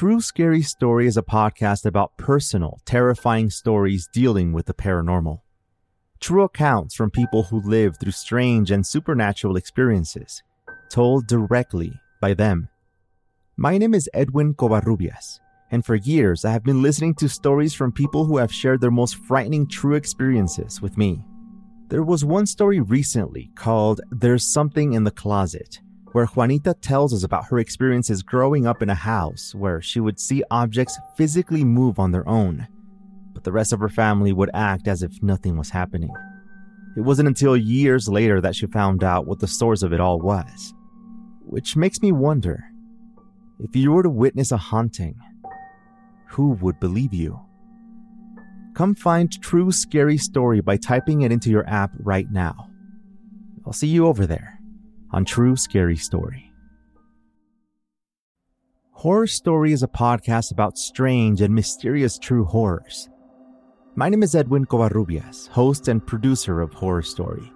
True Scary Story is a podcast about personal, terrifying stories dealing with the paranormal. True accounts from people who live through strange and supernatural experiences, told directly by them. My name is Edwin Covarrubias, and for years I have been listening to stories from people who have shared their most frightening true experiences with me. There was one story recently called There's Something in the Closet where Juanita tells us about her experiences growing up in a house where she would see objects physically move on their own, but the rest of her family would act as if nothing was happening. It wasn't until years later that she found out what the source of it all was. Which makes me wonder if you were to witness a haunting, who would believe you? Come find True Scary Story by typing it into your app right now. I'll see you over there on True Scary Story. Horror Story is a podcast about strange and mysterious true horrors. My name is Edwin Covarrubias, host and producer of Horror Story.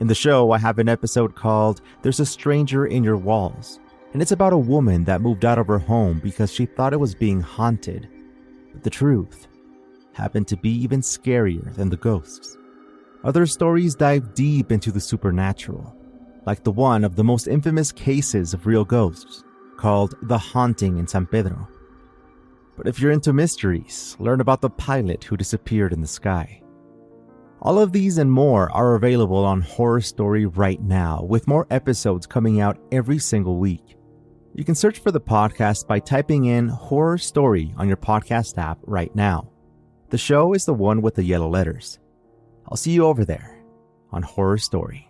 In the show, I have an episode called There's a Stranger in Your Walls, and it's about a woman that moved out of her home because she thought it was being haunted. But the truth happened to be even scarier than the ghosts. Other stories dive deep into the supernatural, like the one of the most infamous cases of real ghosts, called The Haunting in San Pedro. But if you're into mysteries, learn about the pilot who disappeared in the sky. All of these and more are available on Horror Story right now, with more episodes coming out every single week. You can search for the podcast by typing in Horror Story on your podcast app right now. The show is the one with the yellow letters. I'll see you over there on Horror Story.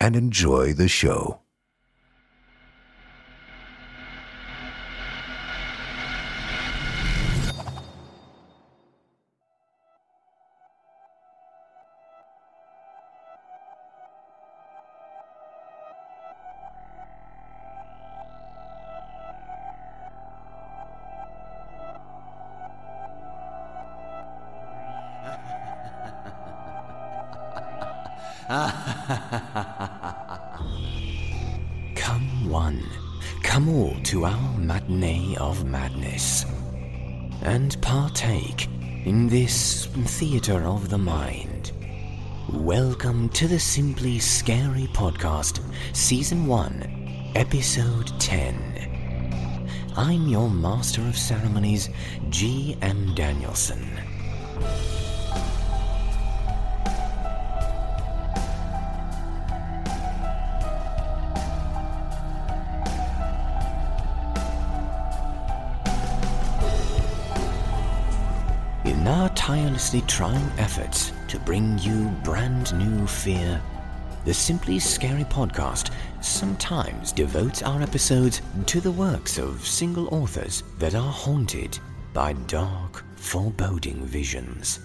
and enjoy the show. Theater of the mind. Welcome to the Simply Scary Podcast, Season 1, Episode 10. I'm your Master of Ceremonies, G. M. Danielson. Trying efforts to bring you brand new fear, the Simply Scary podcast sometimes devotes our episodes to the works of single authors that are haunted by dark, foreboding visions.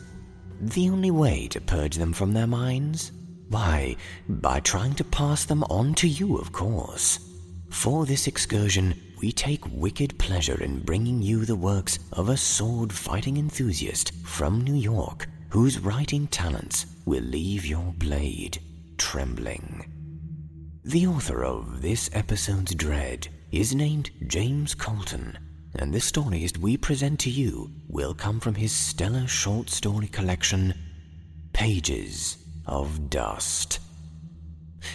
The only way to purge them from their minds? Why, by trying to pass them on to you, of course. For this excursion, we take wicked pleasure in bringing you the works of a sword fighting enthusiast from New York whose writing talents will leave your blade trembling. The author of this episode's dread is named James Colton, and the stories we present to you will come from his stellar short story collection, Pages of Dust.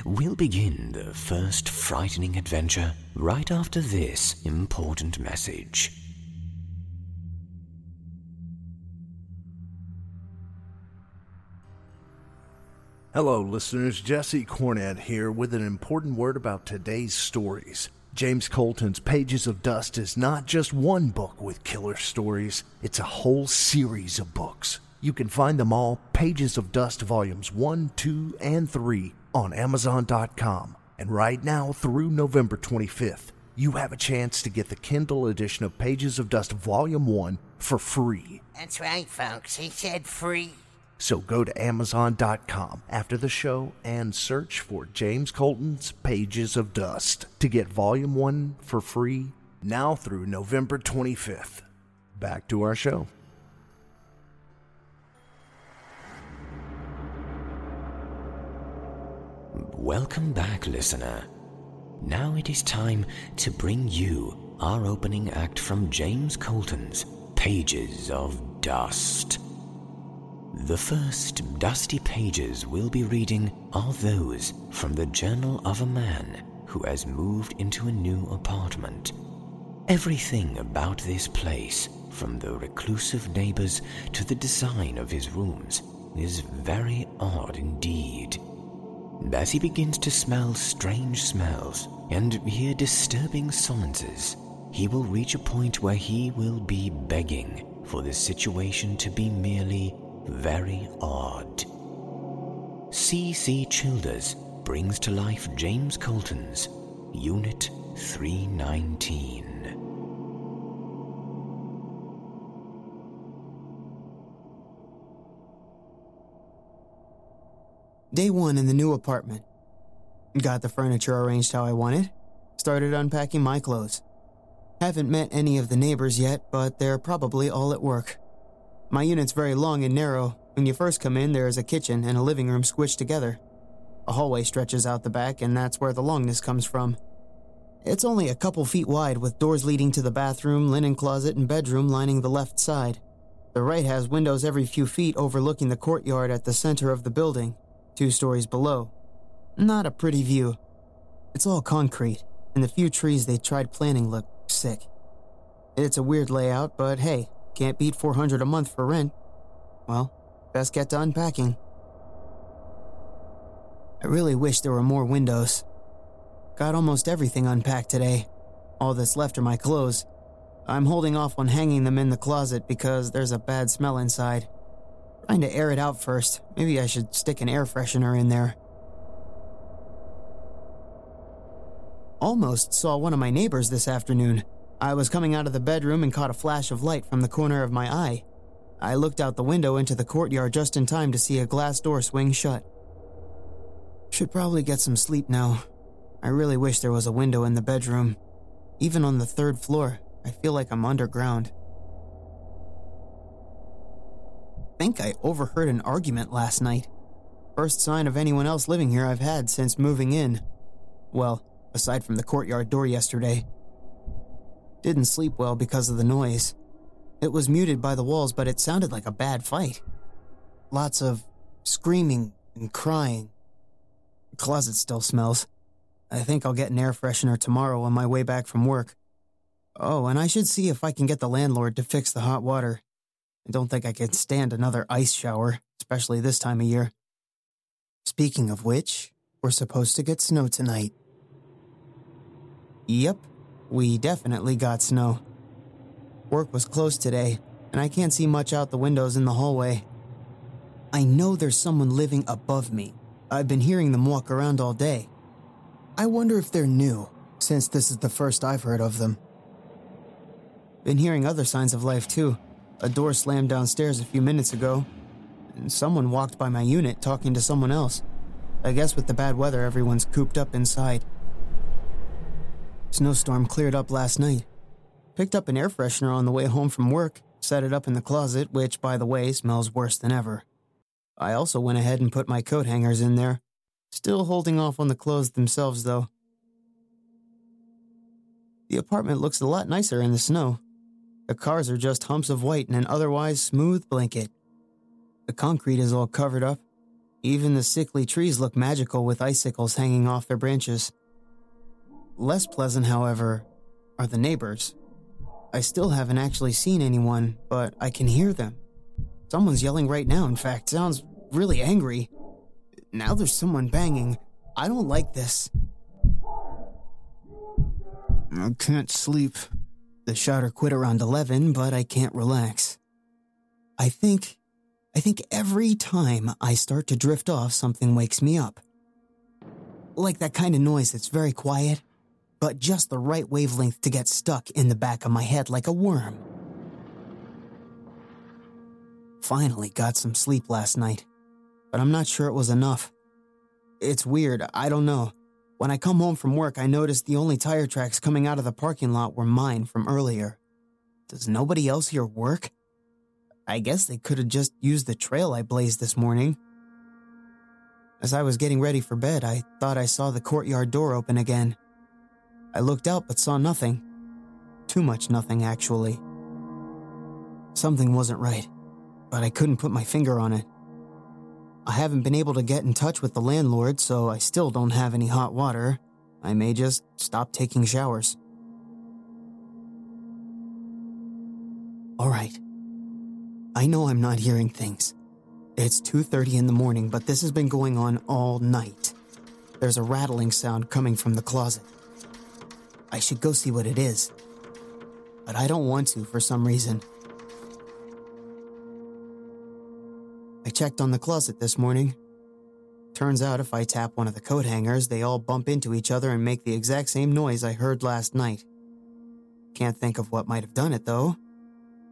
We'll begin the first frightening adventure right after this important message. Hello, listeners. Jesse Cornett here with an important word about today's stories. James Colton's Pages of Dust is not just one book with killer stories, it's a whole series of books. You can find them all, Pages of Dust Volumes 1, 2, and 3, on Amazon.com. And right now, through November 25th, you have a chance to get the Kindle edition of Pages of Dust Volume 1 for free. That's right, folks. He said free. So go to Amazon.com after the show and search for James Colton's Pages of Dust to get Volume 1 for free now through November 25th. Back to our show. Welcome back, listener. Now it is time to bring you our opening act from James Colton's Pages of Dust. The first dusty pages we'll be reading are those from the journal of a man who has moved into a new apartment. Everything about this place, from the reclusive neighbors to the design of his rooms, is very odd indeed. As he begins to smell strange smells and hear disturbing summonses, he will reach a point where he will be begging for the situation to be merely very odd. C.C. Childers brings to life James Colton's Unit 319. Day one in the new apartment. Got the furniture arranged how I wanted. Started unpacking my clothes. Haven't met any of the neighbors yet, but they're probably all at work. My unit's very long and narrow. When you first come in, there is a kitchen and a living room squished together. A hallway stretches out the back, and that's where the longness comes from. It's only a couple feet wide, with doors leading to the bathroom, linen closet, and bedroom lining the left side. The right has windows every few feet overlooking the courtyard at the center of the building, two stories below. Not a pretty view. It's all concrete, and the few trees they tried planting look sick. It's a weird layout, but hey, can't beat 400 a month for rent. Well, best get to unpacking. I really wish there were more windows. Got almost everything unpacked today. All that's left are my clothes. I'm holding off on hanging them in the closet because there's a bad smell inside. Trying to air it out first. Maybe I should stick an air freshener in there. Almost saw one of my neighbors this afternoon. I was coming out of the bedroom and caught a flash of light from the corner of my eye. I looked out the window into the courtyard just in time to see a glass door swing shut. Should probably get some sleep now. I really wish there was a window in the bedroom. Even on the third floor, I feel like I'm underground. Think I overheard an argument last night. First sign of anyone else living here I've had since moving in. Well, aside from the courtyard door yesterday. Didn't sleep well because of the noise. It was muted by the walls, but it sounded like a bad fight. Lots of screaming and crying. The closet still smells. I think I'll get an air freshener tomorrow on my way back from work. Oh, and I should see if I can get the landlord to fix the hot water. I don't think I can stand another ice shower, especially this time of year. Speaking of which, we're supposed to get snow tonight. Yep, we definitely got snow. Work was closed today, and I can't see much out the windows in the hallway. I know there's someone living above me. I've been hearing them walk around all day. I wonder if they're new, since this is the first I've heard of them. Been hearing other signs of life too. A door slammed downstairs a few minutes ago, and someone walked by my unit talking to someone else. I guess with the bad weather, everyone's cooped up inside. Snowstorm cleared up last night. Picked up an air freshener on the way home from work, set it up in the closet, which, by the way, smells worse than ever. I also went ahead and put my coat hangers in there. Still holding off on the clothes themselves, though. The apartment looks a lot nicer in the snow. The cars are just humps of white in an otherwise smooth blanket. The concrete is all covered up. Even the sickly trees look magical with icicles hanging off their branches. Less pleasant, however, are the neighbors. I still haven't actually seen anyone, but I can hear them. Someone's yelling right now, in fact, sounds really angry. Now there's someone banging. I don't like this. I can't sleep. The shouter quit around 11, but I can't relax. I think. I think every time I start to drift off, something wakes me up. Like that kind of noise that's very quiet, but just the right wavelength to get stuck in the back of my head like a worm. Finally got some sleep last night, but I'm not sure it was enough. It's weird, I don't know. When I come home from work, I noticed the only tire tracks coming out of the parking lot were mine from earlier. Does nobody else here work? I guess they could have just used the trail I blazed this morning. As I was getting ready for bed, I thought I saw the courtyard door open again. I looked out but saw nothing. Too much nothing, actually. Something wasn't right, but I couldn't put my finger on it. I haven't been able to get in touch with the landlord, so I still don't have any hot water. I may just stop taking showers. All right. I know I'm not hearing things. It's 2:30 in the morning, but this has been going on all night. There's a rattling sound coming from the closet. I should go see what it is. But I don't want to for some reason. I checked on the closet this morning. Turns out if I tap one of the coat hangers, they all bump into each other and make the exact same noise I heard last night. Can't think of what might have done it though.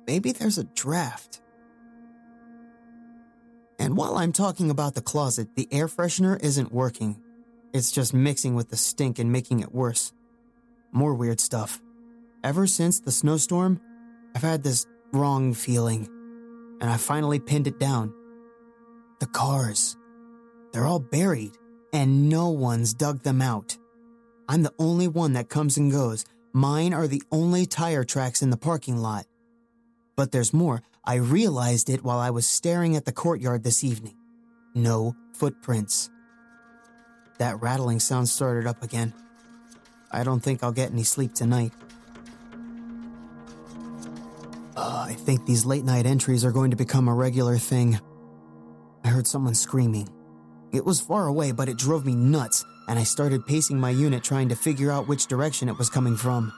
Maybe there's a draft. And while I'm talking about the closet, the air freshener isn't working. It's just mixing with the stink and making it worse. More weird stuff. Ever since the snowstorm, I've had this wrong feeling, and I finally pinned it down. The cars. They're all buried, and no one's dug them out. I'm the only one that comes and goes. Mine are the only tire tracks in the parking lot. But there's more. I realized it while I was staring at the courtyard this evening. No footprints. That rattling sound started up again. I don't think I'll get any sleep tonight. Uh, I think these late night entries are going to become a regular thing. Heard someone screaming. It was far away, but it drove me nuts, and I started pacing my unit trying to figure out which direction it was coming from.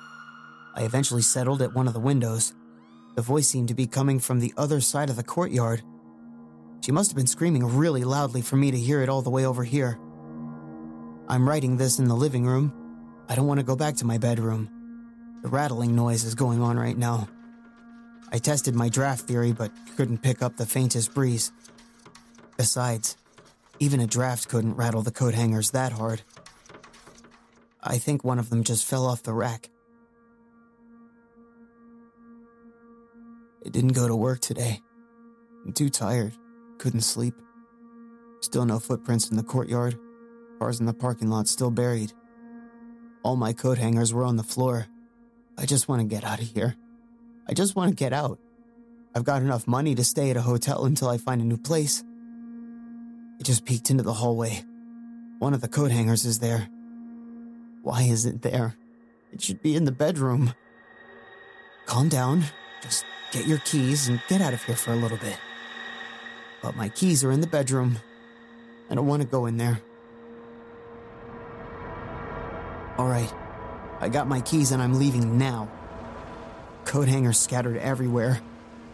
I eventually settled at one of the windows. The voice seemed to be coming from the other side of the courtyard. She must have been screaming really loudly for me to hear it all the way over here. I'm writing this in the living room. I don't want to go back to my bedroom. The rattling noise is going on right now. I tested my draft theory, but couldn't pick up the faintest breeze. Besides, even a draft couldn't rattle the coat hangers that hard. I think one of them just fell off the rack. I didn't go to work today. I'm too tired. Couldn't sleep. Still no footprints in the courtyard. Cars in the parking lot still buried. All my coat hangers were on the floor. I just want to get out of here. I just want to get out. I've got enough money to stay at a hotel until I find a new place. I just peeked into the hallway. One of the coat hangers is there. Why is it there? It should be in the bedroom. Calm down. Just get your keys and get out of here for a little bit. But my keys are in the bedroom. I don't want to go in there. All right. I got my keys and I'm leaving now. Coat hangers scattered everywhere.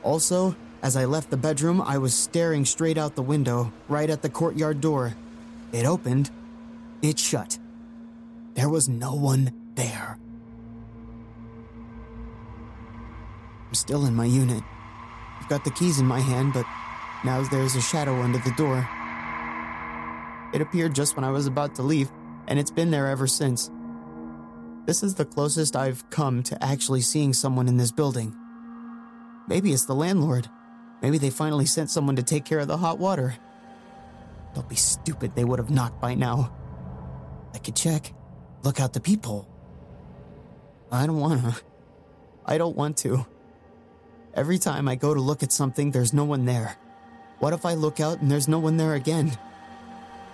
Also, as I left the bedroom, I was staring straight out the window, right at the courtyard door. It opened. It shut. There was no one there. I'm still in my unit. I've got the keys in my hand, but now there's a shadow under the door. It appeared just when I was about to leave, and it's been there ever since. This is the closest I've come to actually seeing someone in this building. Maybe it's the landlord. Maybe they finally sent someone to take care of the hot water. They'll be stupid they would have knocked by now. I could check. Look out the peephole. I don't wanna. I don't want to. Every time I go to look at something, there's no one there. What if I look out and there's no one there again?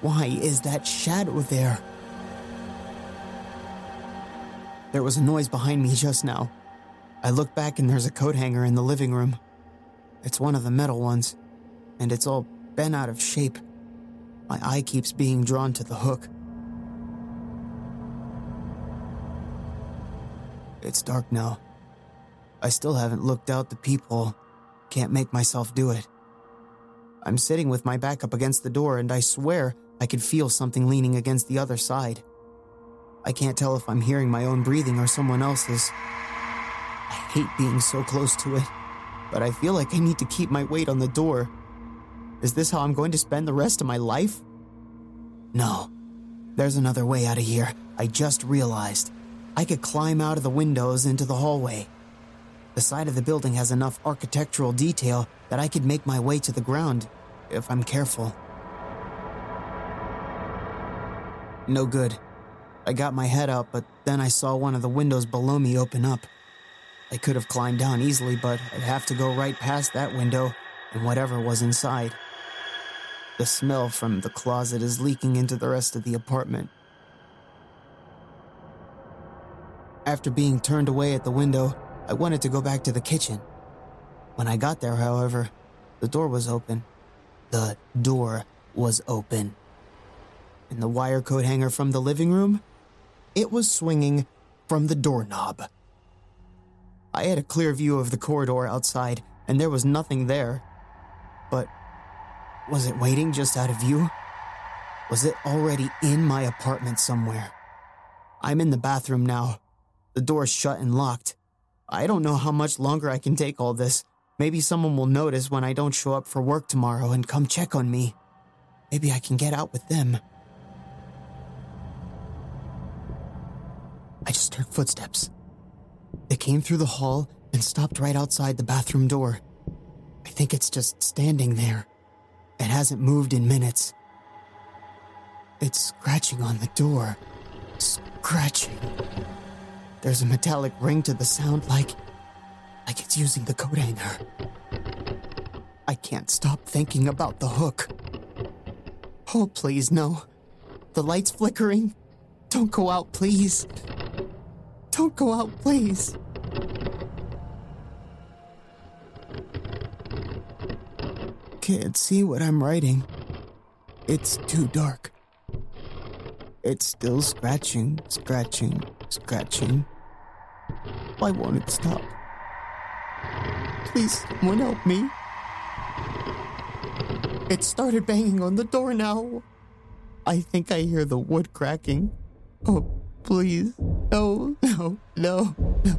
Why is that shadow there? There was a noise behind me just now. I look back and there's a coat hanger in the living room. It's one of the metal ones, and it's all bent out of shape. My eye keeps being drawn to the hook. It's dark now. I still haven't looked out the peephole. Can't make myself do it. I'm sitting with my back up against the door, and I swear I can feel something leaning against the other side. I can't tell if I'm hearing my own breathing or someone else's. I hate being so close to it, but I feel like I need to keep my weight on the door. Is this how I'm going to spend the rest of my life? No. There's another way out of here. I just realized. I could climb out of the windows into the hallway. The side of the building has enough architectural detail that I could make my way to the ground if I'm careful. No good. I got my head up, but then I saw one of the windows below me open up. I could have climbed down easily, but I'd have to go right past that window and whatever was inside. The smell from the closet is leaking into the rest of the apartment. After being turned away at the window, I wanted to go back to the kitchen. When I got there, however, the door was open. The door was open. And the wire coat hanger from the living room? It was swinging from the doorknob. I had a clear view of the corridor outside, and there was nothing there. But was it waiting just out of view? Was it already in my apartment somewhere? I'm in the bathroom now. The door's shut and locked. I don't know how much longer I can take all this. Maybe someone will notice when I don't show up for work tomorrow and come check on me. Maybe I can get out with them. I just heard footsteps. They came through the hall and stopped right outside the bathroom door. I think it's just standing there. It hasn't moved in minutes. It's scratching on the door. Scratching. There's a metallic ring to the sound like like it's using the coat hanger. I can't stop thinking about the hook. Oh, please, no. The light's flickering. Don't go out, please. Don't go out, please. Can't see what I'm writing. It's too dark. It's still scratching, scratching, scratching. Why won't it stop? Please, someone help me. It started banging on the door now. I think I hear the wood cracking. Oh, please. No, no, no, no.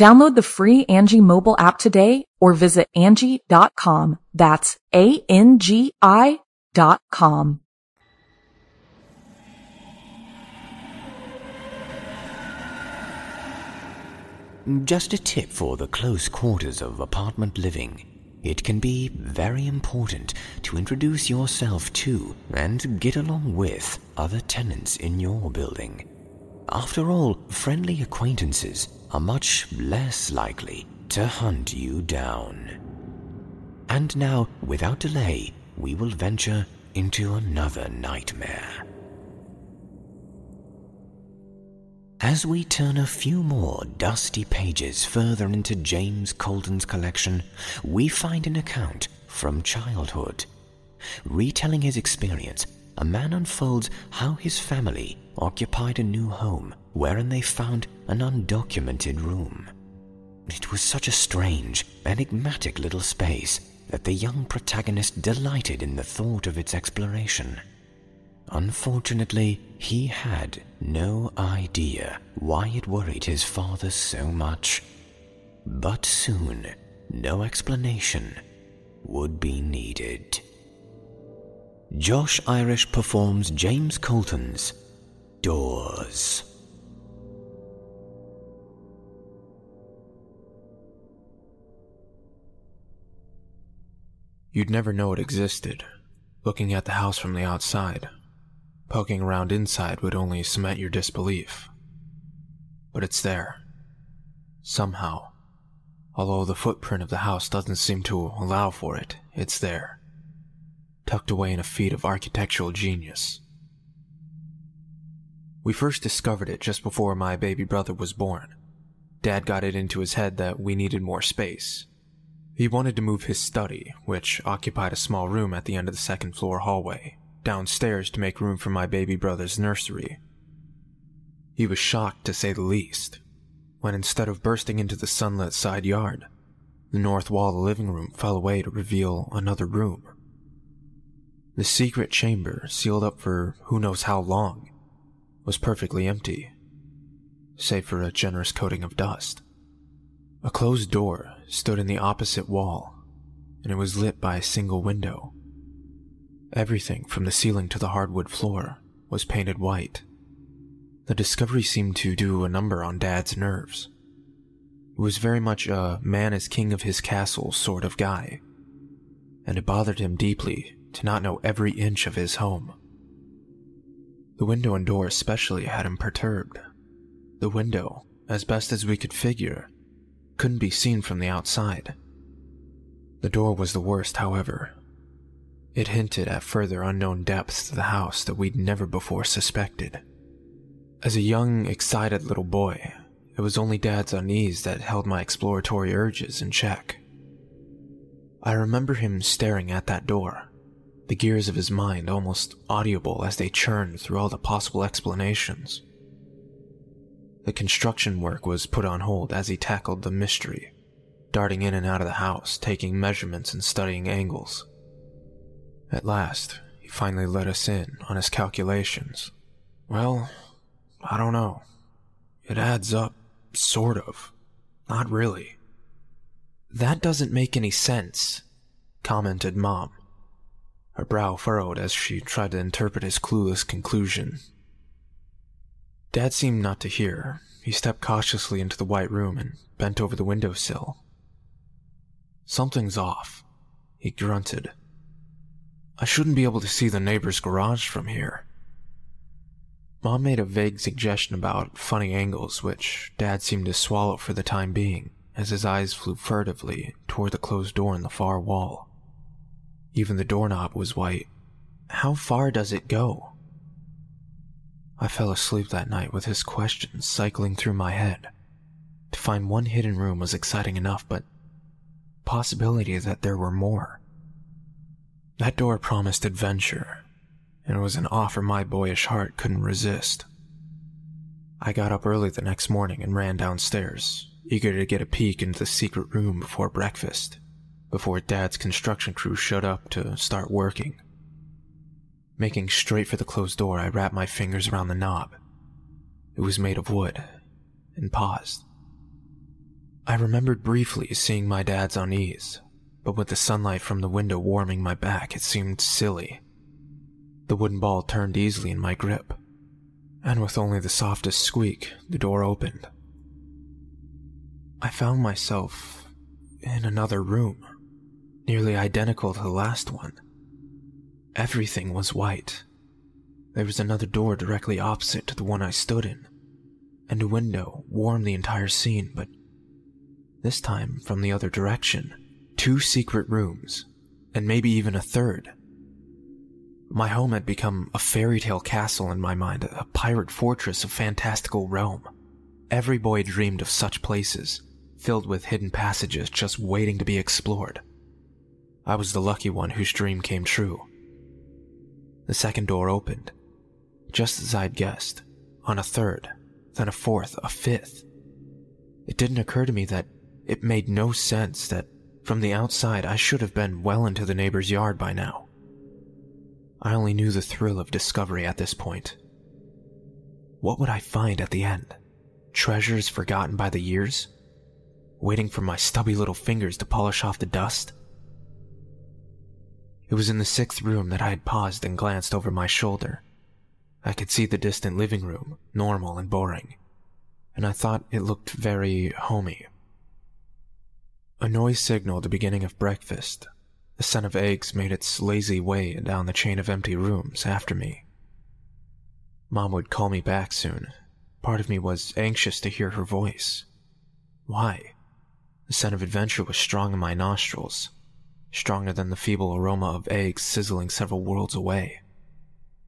Download the free Angi mobile app today or visit Angi.com. That's A-N-G-I dot com. Just a tip for the close quarters of apartment living. It can be very important to introduce yourself to and get along with other tenants in your building. After all, friendly acquaintances are much less likely to hunt you down. And now, without delay, we will venture into another nightmare. As we turn a few more dusty pages further into James Colton's collection, we find an account from childhood. Retelling his experience, a man unfolds how his family occupied a new home wherein they found an undocumented room. It was such a strange, enigmatic little space that the young protagonist delighted in the thought of its exploration. Unfortunately, he had no idea why it worried his father so much. But soon, no explanation would be needed. Josh Irish performs James Colton's Doors. You'd never know it existed, looking at the house from the outside. Poking around inside would only cement your disbelief. But it's there. Somehow. Although the footprint of the house doesn't seem to allow for it, it's there. Tucked away in a feat of architectural genius. We first discovered it just before my baby brother was born. Dad got it into his head that we needed more space. He wanted to move his study, which occupied a small room at the end of the second floor hallway, downstairs to make room for my baby brother's nursery. He was shocked, to say the least, when instead of bursting into the sunlit side yard, the north wall of the living room fell away to reveal another room. The secret chamber, sealed up for who knows how long, was perfectly empty, save for a generous coating of dust. A closed door stood in the opposite wall, and it was lit by a single window. Everything from the ceiling to the hardwood floor was painted white. The discovery seemed to do a number on Dad's nerves. He was very much a man is king of his castle sort of guy, and it bothered him deeply to not know every inch of his home. The window and door especially had him perturbed. The window, as best as we could figure, couldn't be seen from the outside. The door was the worst, however, it hinted at further unknown depths to the house that we'd never before suspected. As a young, excited little boy, it was only Dad's unease that held my exploratory urges in check. I remember him staring at that door, the gears of his mind almost audible as they churned through all the possible explanations. The construction work was put on hold as he tackled the mystery, darting in and out of the house, taking measurements and studying angles. At last, he finally let us in on his calculations. Well, I don't know. It adds up, sort of. Not really. That doesn't make any sense, commented Mom. Her brow furrowed as she tried to interpret his clueless conclusion. Dad seemed not to hear. He stepped cautiously into the white room and bent over the windowsill. Something's off, he grunted. I shouldn't be able to see the neighbor's garage from here. Mom made a vague suggestion about funny angles, which Dad seemed to swallow for the time being, as his eyes flew furtively toward the closed door in the far wall. Even the doorknob was white. How far does it go? I fell asleep that night with his questions cycling through my head. To find one hidden room was exciting enough, but possibility that there were more. That door promised adventure, and it was an offer my boyish heart couldn't resist. I got up early the next morning and ran downstairs, eager to get a peek into the secret room before breakfast, before Dad's construction crew showed up to start working. Making straight for the closed door, I wrapped my fingers around the knob. It was made of wood, and paused. I remembered briefly seeing my dad's unease, but with the sunlight from the window warming my back, it seemed silly. The wooden ball turned easily in my grip, and with only the softest squeak, the door opened. I found myself in another room, nearly identical to the last one. Everything was white. There was another door directly opposite to the one I stood in, and a window warmed the entire scene, but this time from the other direction two secret rooms, and maybe even a third. My home had become a fairy tale castle in my mind, a pirate fortress of fantastical realm. Every boy dreamed of such places, filled with hidden passages just waiting to be explored. I was the lucky one whose dream came true. The second door opened, just as I'd guessed, on a third, then a fourth, a fifth. It didn't occur to me that it made no sense that from the outside, I should have been well into the neighbor's yard by now. I only knew the thrill of discovery at this point. What would I find at the end? Treasures forgotten by the years? Waiting for my stubby little fingers to polish off the dust? It was in the sixth room that I had paused and glanced over my shoulder. I could see the distant living room, normal and boring, and I thought it looked very homey. A noise signaled the beginning of breakfast. The scent of eggs made its lazy way down the chain of empty rooms after me. Mom would call me back soon. Part of me was anxious to hear her voice. Why? The scent of adventure was strong in my nostrils, stronger than the feeble aroma of eggs sizzling several worlds away.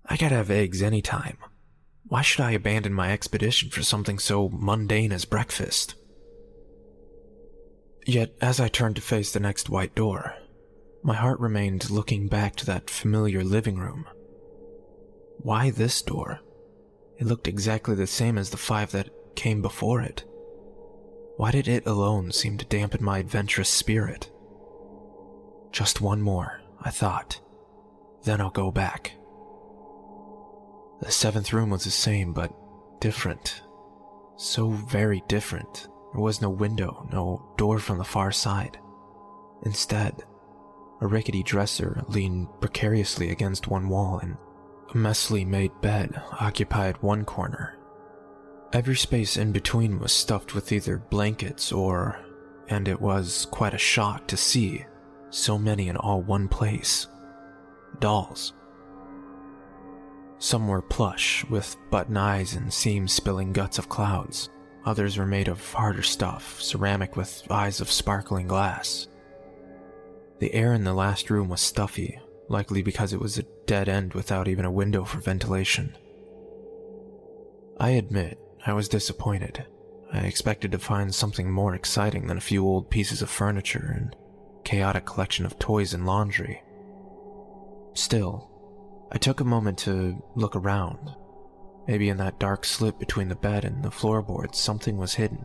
I gotta have eggs any time. Why should I abandon my expedition for something so mundane as breakfast? Yet, as I turned to face the next white door, my heart remained looking back to that familiar living room. Why this door? It looked exactly the same as the five that came before it. Why did it alone seem to dampen my adventurous spirit? Just one more, I thought. Then I'll go back. The seventh room was the same, but different. So very different. There was no window, no door from the far side. Instead, a rickety dresser leaned precariously against one wall, and a messily made bed occupied one corner. Every space in between was stuffed with either blankets or, and it was quite a shock to see so many in all one place, dolls. Some were plush, with button eyes and seams spilling guts of clouds. Others were made of harder stuff, ceramic with eyes of sparkling glass. The air in the last room was stuffy, likely because it was a dead end without even a window for ventilation. I admit, I was disappointed. I expected to find something more exciting than a few old pieces of furniture and chaotic collection of toys and laundry. Still, I took a moment to look around. Maybe in that dark slit between the bed and the floorboards, something was hidden.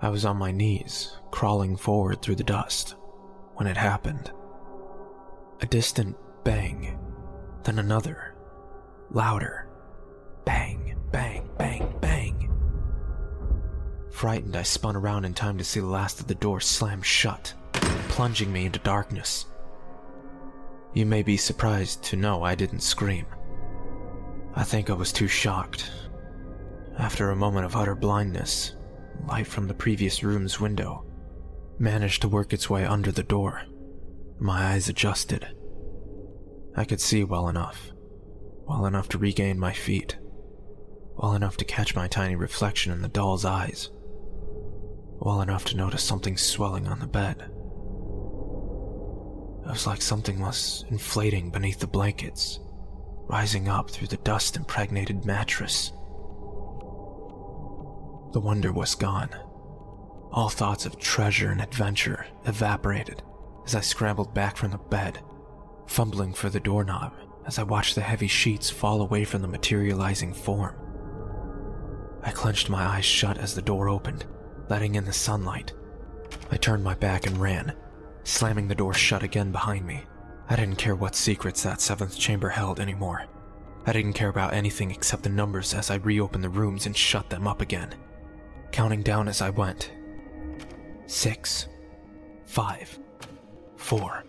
I was on my knees, crawling forward through the dust, when it happened. A distant bang, then another, louder. Bang, bang, bang, bang. Frightened, I spun around in time to see the last of the door slam shut, plunging me into darkness. You may be surprised to know I didn't scream. I think I was too shocked. After a moment of utter blindness, light from the previous room's window managed to work its way under the door. My eyes adjusted. I could see well enough, well enough to regain my feet, well enough to catch my tiny reflection in the doll's eyes, well enough to notice something swelling on the bed. It was like something was inflating beneath the blankets, rising up through the dust impregnated mattress. The wonder was gone. All thoughts of treasure and adventure evaporated as I scrambled back from the bed, fumbling for the doorknob as I watched the heavy sheets fall away from the materializing form. I clenched my eyes shut as the door opened, letting in the sunlight. I turned my back and ran, slamming the door shut again behind me. I didn't care what secrets that seventh chamber held anymore. I didn't care about anything except the numbers as I reopened the rooms and shut them up again, counting down as I went. Six, five, four,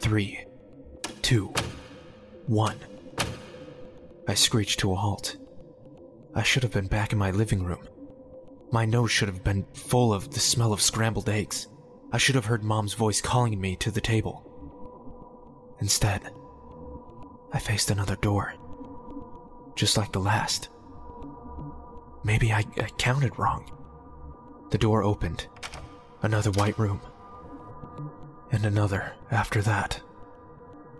three, two, one. I screeched to a halt. I should have been back in my living room. My nose should have been full of the smell of scrambled eggs. I should have heard Mom's voice calling me to the table. Instead, I faced another door, just like the last. Maybe I, I counted wrong. The door opened. Another white room. And another after that.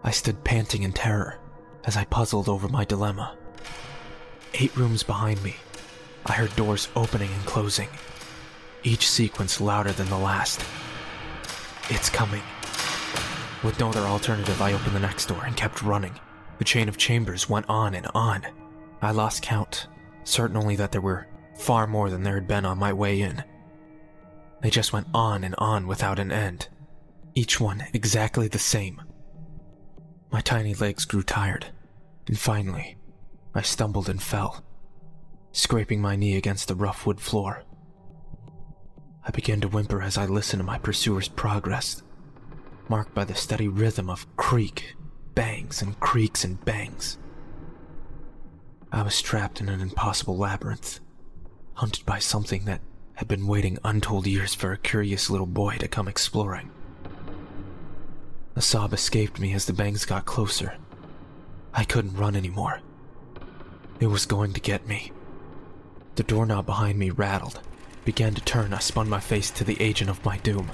I stood panting in terror as I puzzled over my dilemma. Eight rooms behind me, I heard doors opening and closing, each sequence louder than the last. It's coming. With no other alternative, I opened the next door and kept running. The chain of chambers went on and on. I lost count, certain only that there were far more than there had been on my way in. They just went on and on without an end, each one exactly the same. My tiny legs grew tired, and finally, I stumbled and fell, scraping my knee against the rough wood floor. I began to whimper as I listened to my pursuer's progress, marked by the steady rhythm of creak, bangs, and creaks and bangs. I was trapped in an impossible labyrinth, hunted by something that had been waiting untold years for a curious little boy to come exploring. A sob escaped me as the bangs got closer. I couldn't run anymore. It was going to get me. The doorknob behind me rattled, began to turn. I spun my face to the agent of my doom.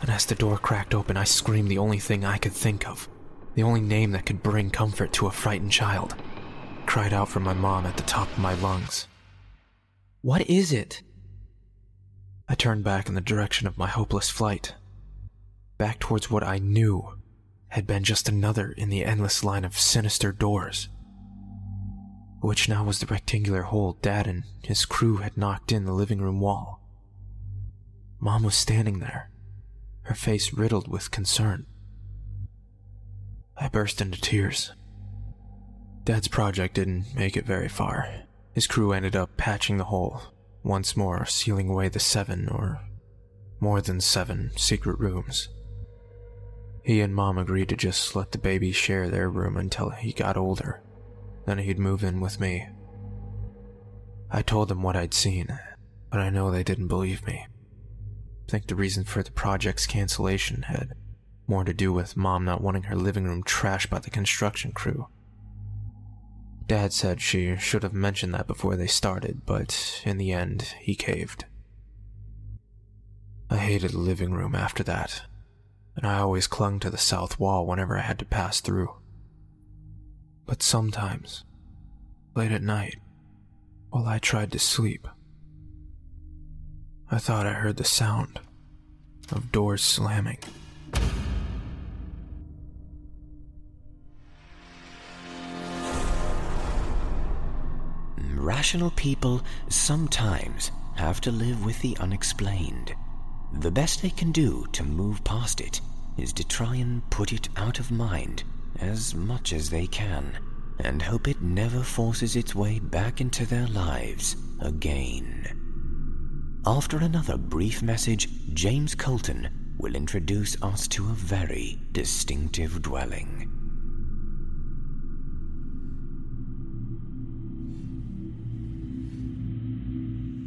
And as the door cracked open, I screamed the only thing I could think of, the only name that could bring comfort to a frightened child. cried out for my mom at the top of my lungs. What is it? I turned back in the direction of my hopeless flight, back towards what I knew had been just another in the endless line of sinister doors, which now was the rectangular hole Dad and his crew had knocked in the living room wall. Mom was standing there, her face riddled with concern. I burst into tears. Dad's project didn't make it very far. His crew ended up patching the hole, once more sealing away the seven or more than seven secret rooms. He and Mom agreed to just let the baby share their room until he got older. Then he'd move in with me. I told them what I'd seen, but I know they didn't believe me. I think the reason for the project's cancellation had more to do with Mom not wanting her living room trashed by the construction crew. Dad said she should have mentioned that before they started, but in the end, he caved. I hated the living room after that and I always clung to the south wall whenever I had to pass through. But sometimes, late at night, while I tried to sleep, I thought I heard the sound of doors slamming. Rational people sometimes have to live with the unexplained. The best they can do to move past it is to try and put it out of mind as much as they can and hope it never forces its way back into their lives again. After another brief message, James Colton will introduce us to a very distinctive dwelling.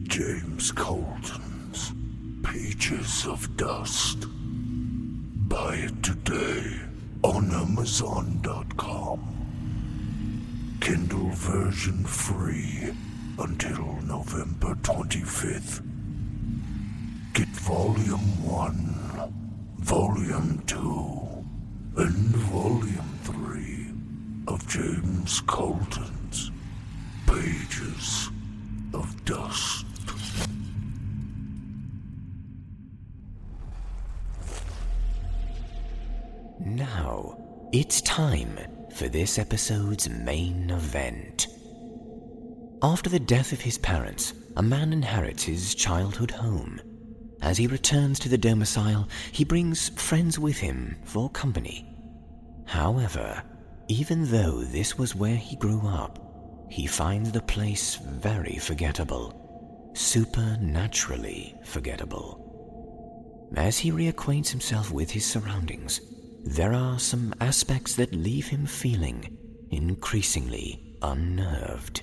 James Colton's Pages of Dust. Buy it today on Amazon.com. Kindle version free until November 25th. Get Volume 1, Volume 2, and Volume 3 of James Colton's Pages of Dust. Now, it's time for this episode's main event. After the death of his parents, a man inherits his childhood home. As he returns to the domicile, he brings friends with him for company. However, even though this was where he grew up, he finds the place very forgettable, supernaturally forgettable. As he reacquaints himself with his surroundings, there are some aspects that leave him feeling increasingly unnerved.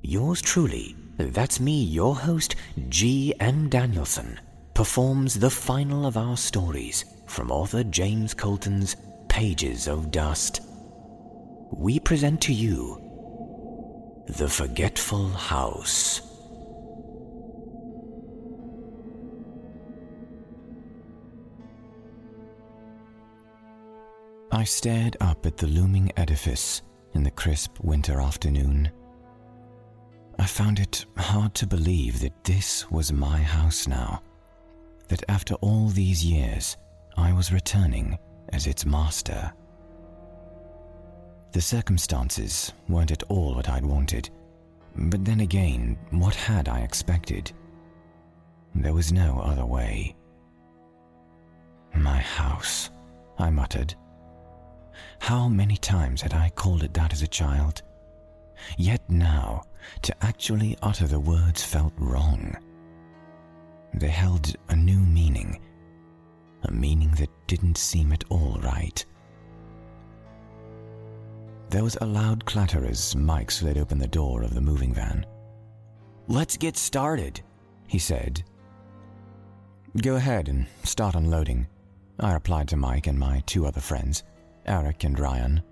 Yours truly, that's me, your host, G. M. Danielson, performs the final of our stories from author James Colton's Pages of Dust. We present to you The Forgetful House. I stared up at the looming edifice in the crisp winter afternoon. I found it hard to believe that this was my house now, that after all these years I was returning as its master. The circumstances weren't at all what I'd wanted, but then again, what had I expected? There was no other way. My house, I muttered How many times had I called it that as a child? Yet now, to actually utter the words felt wrong. They held a new meaning, a meaning that didn't seem at all right. There was a loud clatter as Mike slid open the door of the moving van. Let's get started, he said. Go ahead and start unloading, I replied to Mike and my two other friends, Eric and Ryan.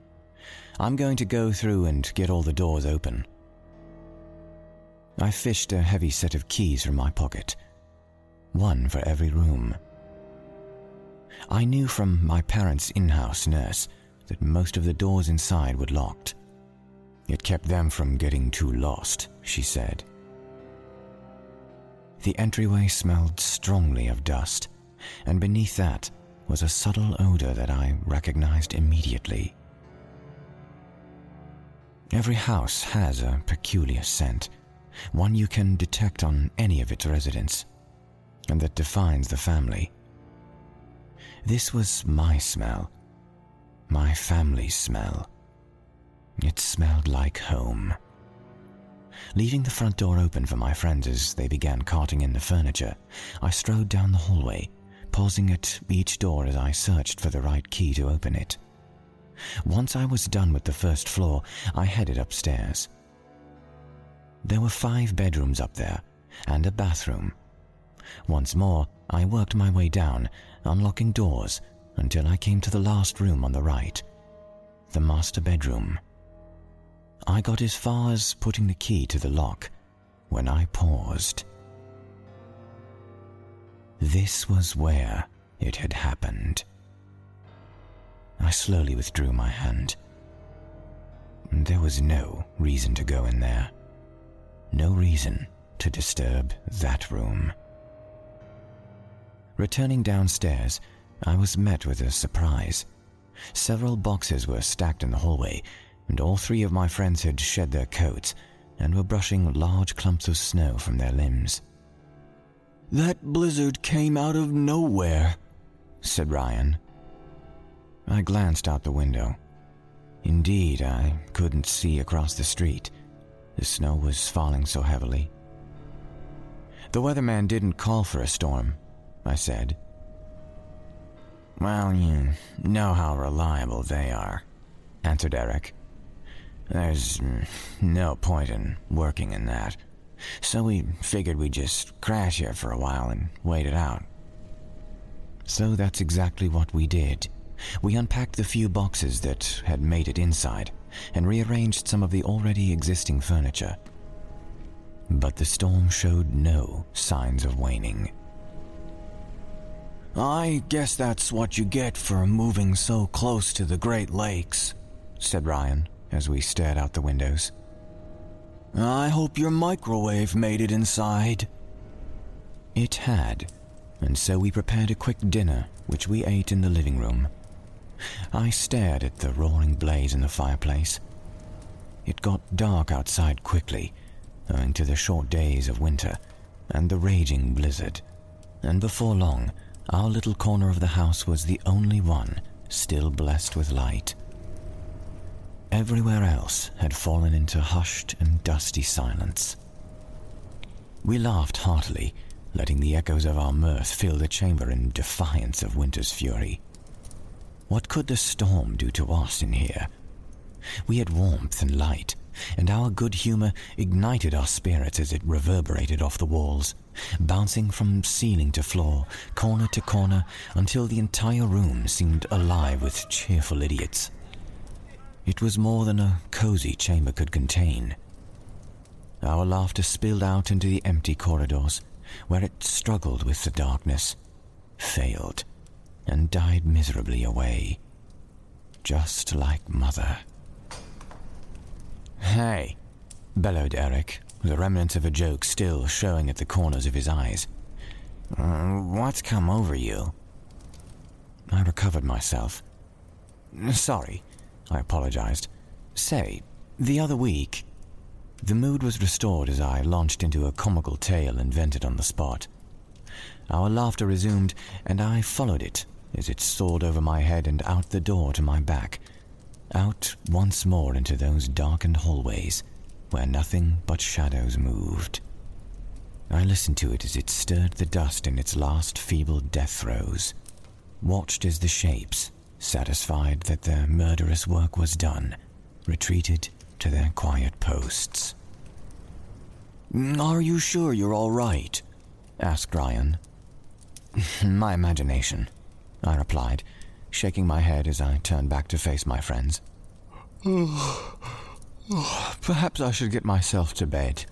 I'm going to go through and get all the doors open. I fished a heavy set of keys from my pocket, one for every room. I knew from my parents' in house nurse that most of the doors inside were locked. It kept them from getting too lost, she said. The entryway smelled strongly of dust, and beneath that was a subtle odor that I recognized immediately. Every house has a peculiar scent, one you can detect on any of its residents, and that defines the family. This was my smell, my family's smell. It smelled like home. Leaving the front door open for my friends as they began carting in the furniture, I strode down the hallway, pausing at each door as I searched for the right key to open it. Once I was done with the first floor, I headed upstairs. There were five bedrooms up there and a bathroom. Once more, I worked my way down, unlocking doors until I came to the last room on the right the master bedroom. I got as far as putting the key to the lock when I paused. This was where it had happened. I slowly withdrew my hand. There was no reason to go in there. No reason to disturb that room. Returning downstairs, I was met with a surprise. Several boxes were stacked in the hallway, and all three of my friends had shed their coats and were brushing large clumps of snow from their limbs. That blizzard came out of nowhere, said Ryan. I glanced out the window. Indeed, I couldn't see across the street. The snow was falling so heavily. The weatherman didn't call for a storm, I said. Well, you know how reliable they are, answered Eric. There's no point in working in that. So we figured we'd just crash here for a while and wait it out. So that's exactly what we did. We unpacked the few boxes that had made it inside and rearranged some of the already existing furniture. But the storm showed no signs of waning. I guess that's what you get for moving so close to the Great Lakes, said Ryan as we stared out the windows. I hope your microwave made it inside. It had, and so we prepared a quick dinner, which we ate in the living room. I stared at the roaring blaze in the fireplace. It got dark outside quickly, owing to the short days of winter and the raging blizzard, and before long, our little corner of the house was the only one still blessed with light. Everywhere else had fallen into hushed and dusty silence. We laughed heartily, letting the echoes of our mirth fill the chamber in defiance of winter's fury. What could the storm do to us in here? We had warmth and light, and our good humor ignited our spirits as it reverberated off the walls, bouncing from ceiling to floor, corner to corner, until the entire room seemed alive with cheerful idiots. It was more than a cozy chamber could contain. Our laughter spilled out into the empty corridors, where it struggled with the darkness, failed, and died miserably away. Just like Mother. Hey, bellowed Eric, the remnants of a joke still showing at the corners of his eyes. Uh, what's come over you? I recovered myself. Sorry, I apologized. Say, the other week. The mood was restored as I launched into a comical tale invented on the spot. Our laughter resumed, and I followed it as it soared over my head and out the door to my back, Out once more into those darkened hallways where nothing but shadows moved. I listened to it as it stirred the dust in its last feeble death throes, watched as the shapes, satisfied that their murderous work was done, retreated to their quiet posts. Are you sure you're all right? asked Ryan. my imagination, I replied, shaking my head as I turned back to face my friends. Perhaps I should get myself to bed.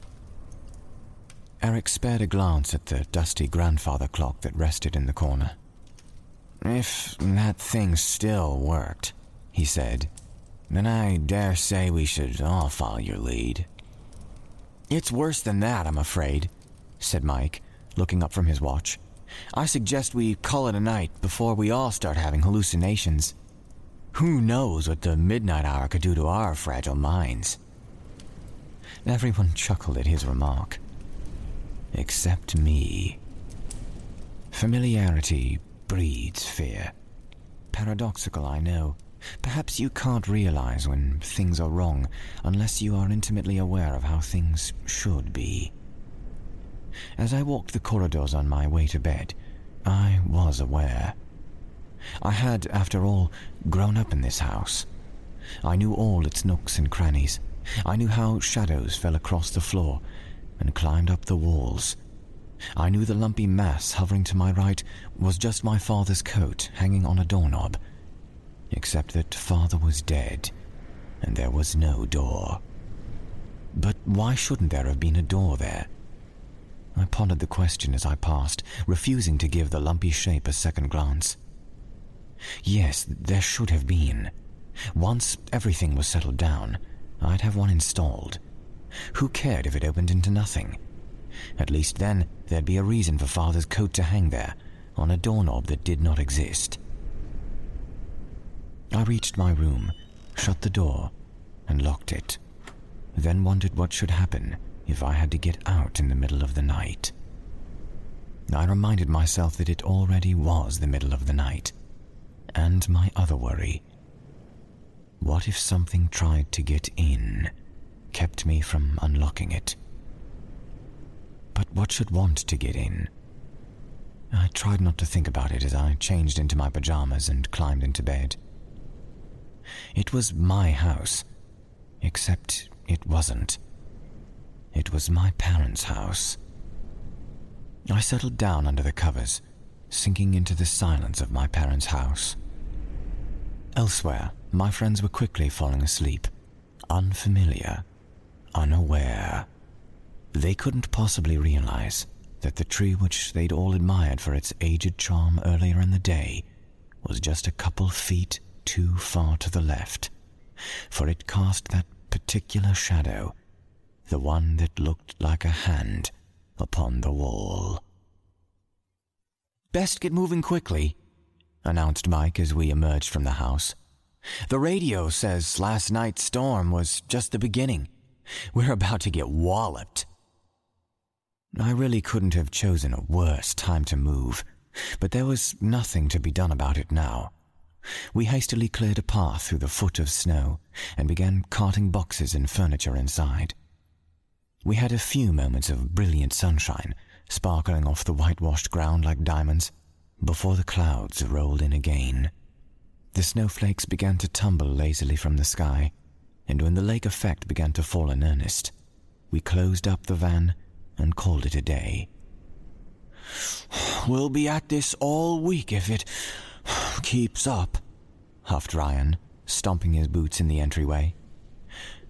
Eric spared a glance at the dusty grandfather clock that rested in the corner. If that thing still worked, he said, then I dare say we should all follow your lead. It's worse than that, I'm afraid, said Mike, looking up from his watch. I suggest we call it a night before we all start having hallucinations. Who knows what the midnight hour could do to our fragile minds? Everyone chuckled at his remark. Except me. Familiarity breeds fear. Paradoxical, I know. Perhaps you can't realize when things are wrong unless you are intimately aware of how things should be. As I walked the corridors on my way to bed, I was aware. I had, after all, grown up in this house. I knew all its nooks and crannies. I knew how shadows fell across the floor and climbed up the walls. I knew the lumpy mass hovering to my right was just my father's coat hanging on a doorknob, except that father was dead and there was no door. But why shouldn't there have been a door there? I pondered the question as I passed, refusing to give the lumpy shape a second glance. Yes, there should have been. Once everything was settled down, I'd have one installed. Who cared if it opened into nothing? At least then there'd be a reason for father's coat to hang there, on a doorknob that did not exist. I reached my room, shut the door, and locked it, then wondered what should happen if I had to get out in the middle of the night. I reminded myself that it already was the middle of the night, and my other worry. What if something tried to get in, kept me from unlocking it? But what should want to get in? I tried not to think about it as I changed into my pajamas and climbed into bed. It was my house, except it wasn't. It was my parents' house. I settled down under the covers, sinking into the silence of my parents' house. Elsewhere, my friends were quickly falling asleep, unfamiliar, unaware. They couldn't possibly realize that the tree which they'd all admired for its aged charm earlier in the day was just a couple feet too far to the left, for it cast that particular shadow the one that looked like a hand upon the wall. Best get moving quickly, announced Mike as we emerged from the house. The radio says last night's storm was just the beginning. We're about to get walloped. I really couldn't have chosen a worse time to move, but there was nothing to be done about it now. We hastily cleared a path through the foot of snow and began carting boxes and furniture inside. We had a few moments of brilliant sunshine, sparkling off the whitewashed ground like diamonds, before the clouds rolled in again. The snowflakes began to tumble lazily from the sky, and when the lake effect began to fall in earnest, we closed up the van and called it a day. We'll be at this all week if it keeps up, huffed Ryan, stomping his boots in the entryway.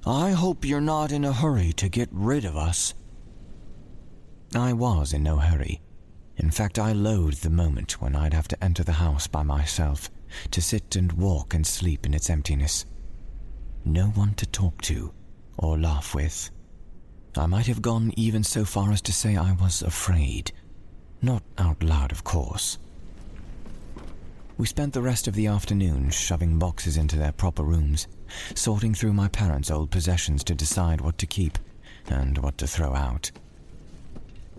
I hope you're not in a hurry to get rid of us. I was in no hurry. In fact, I loathed the moment when I'd have to enter the house by myself, to sit and walk and sleep in its emptiness. No one to talk to or laugh with. I might have gone even so far as to say I was afraid. Not out loud, of course. We spent the rest of the afternoon shoving boxes into their proper rooms sorting through my parents' old possessions to decide what to keep and what to throw out.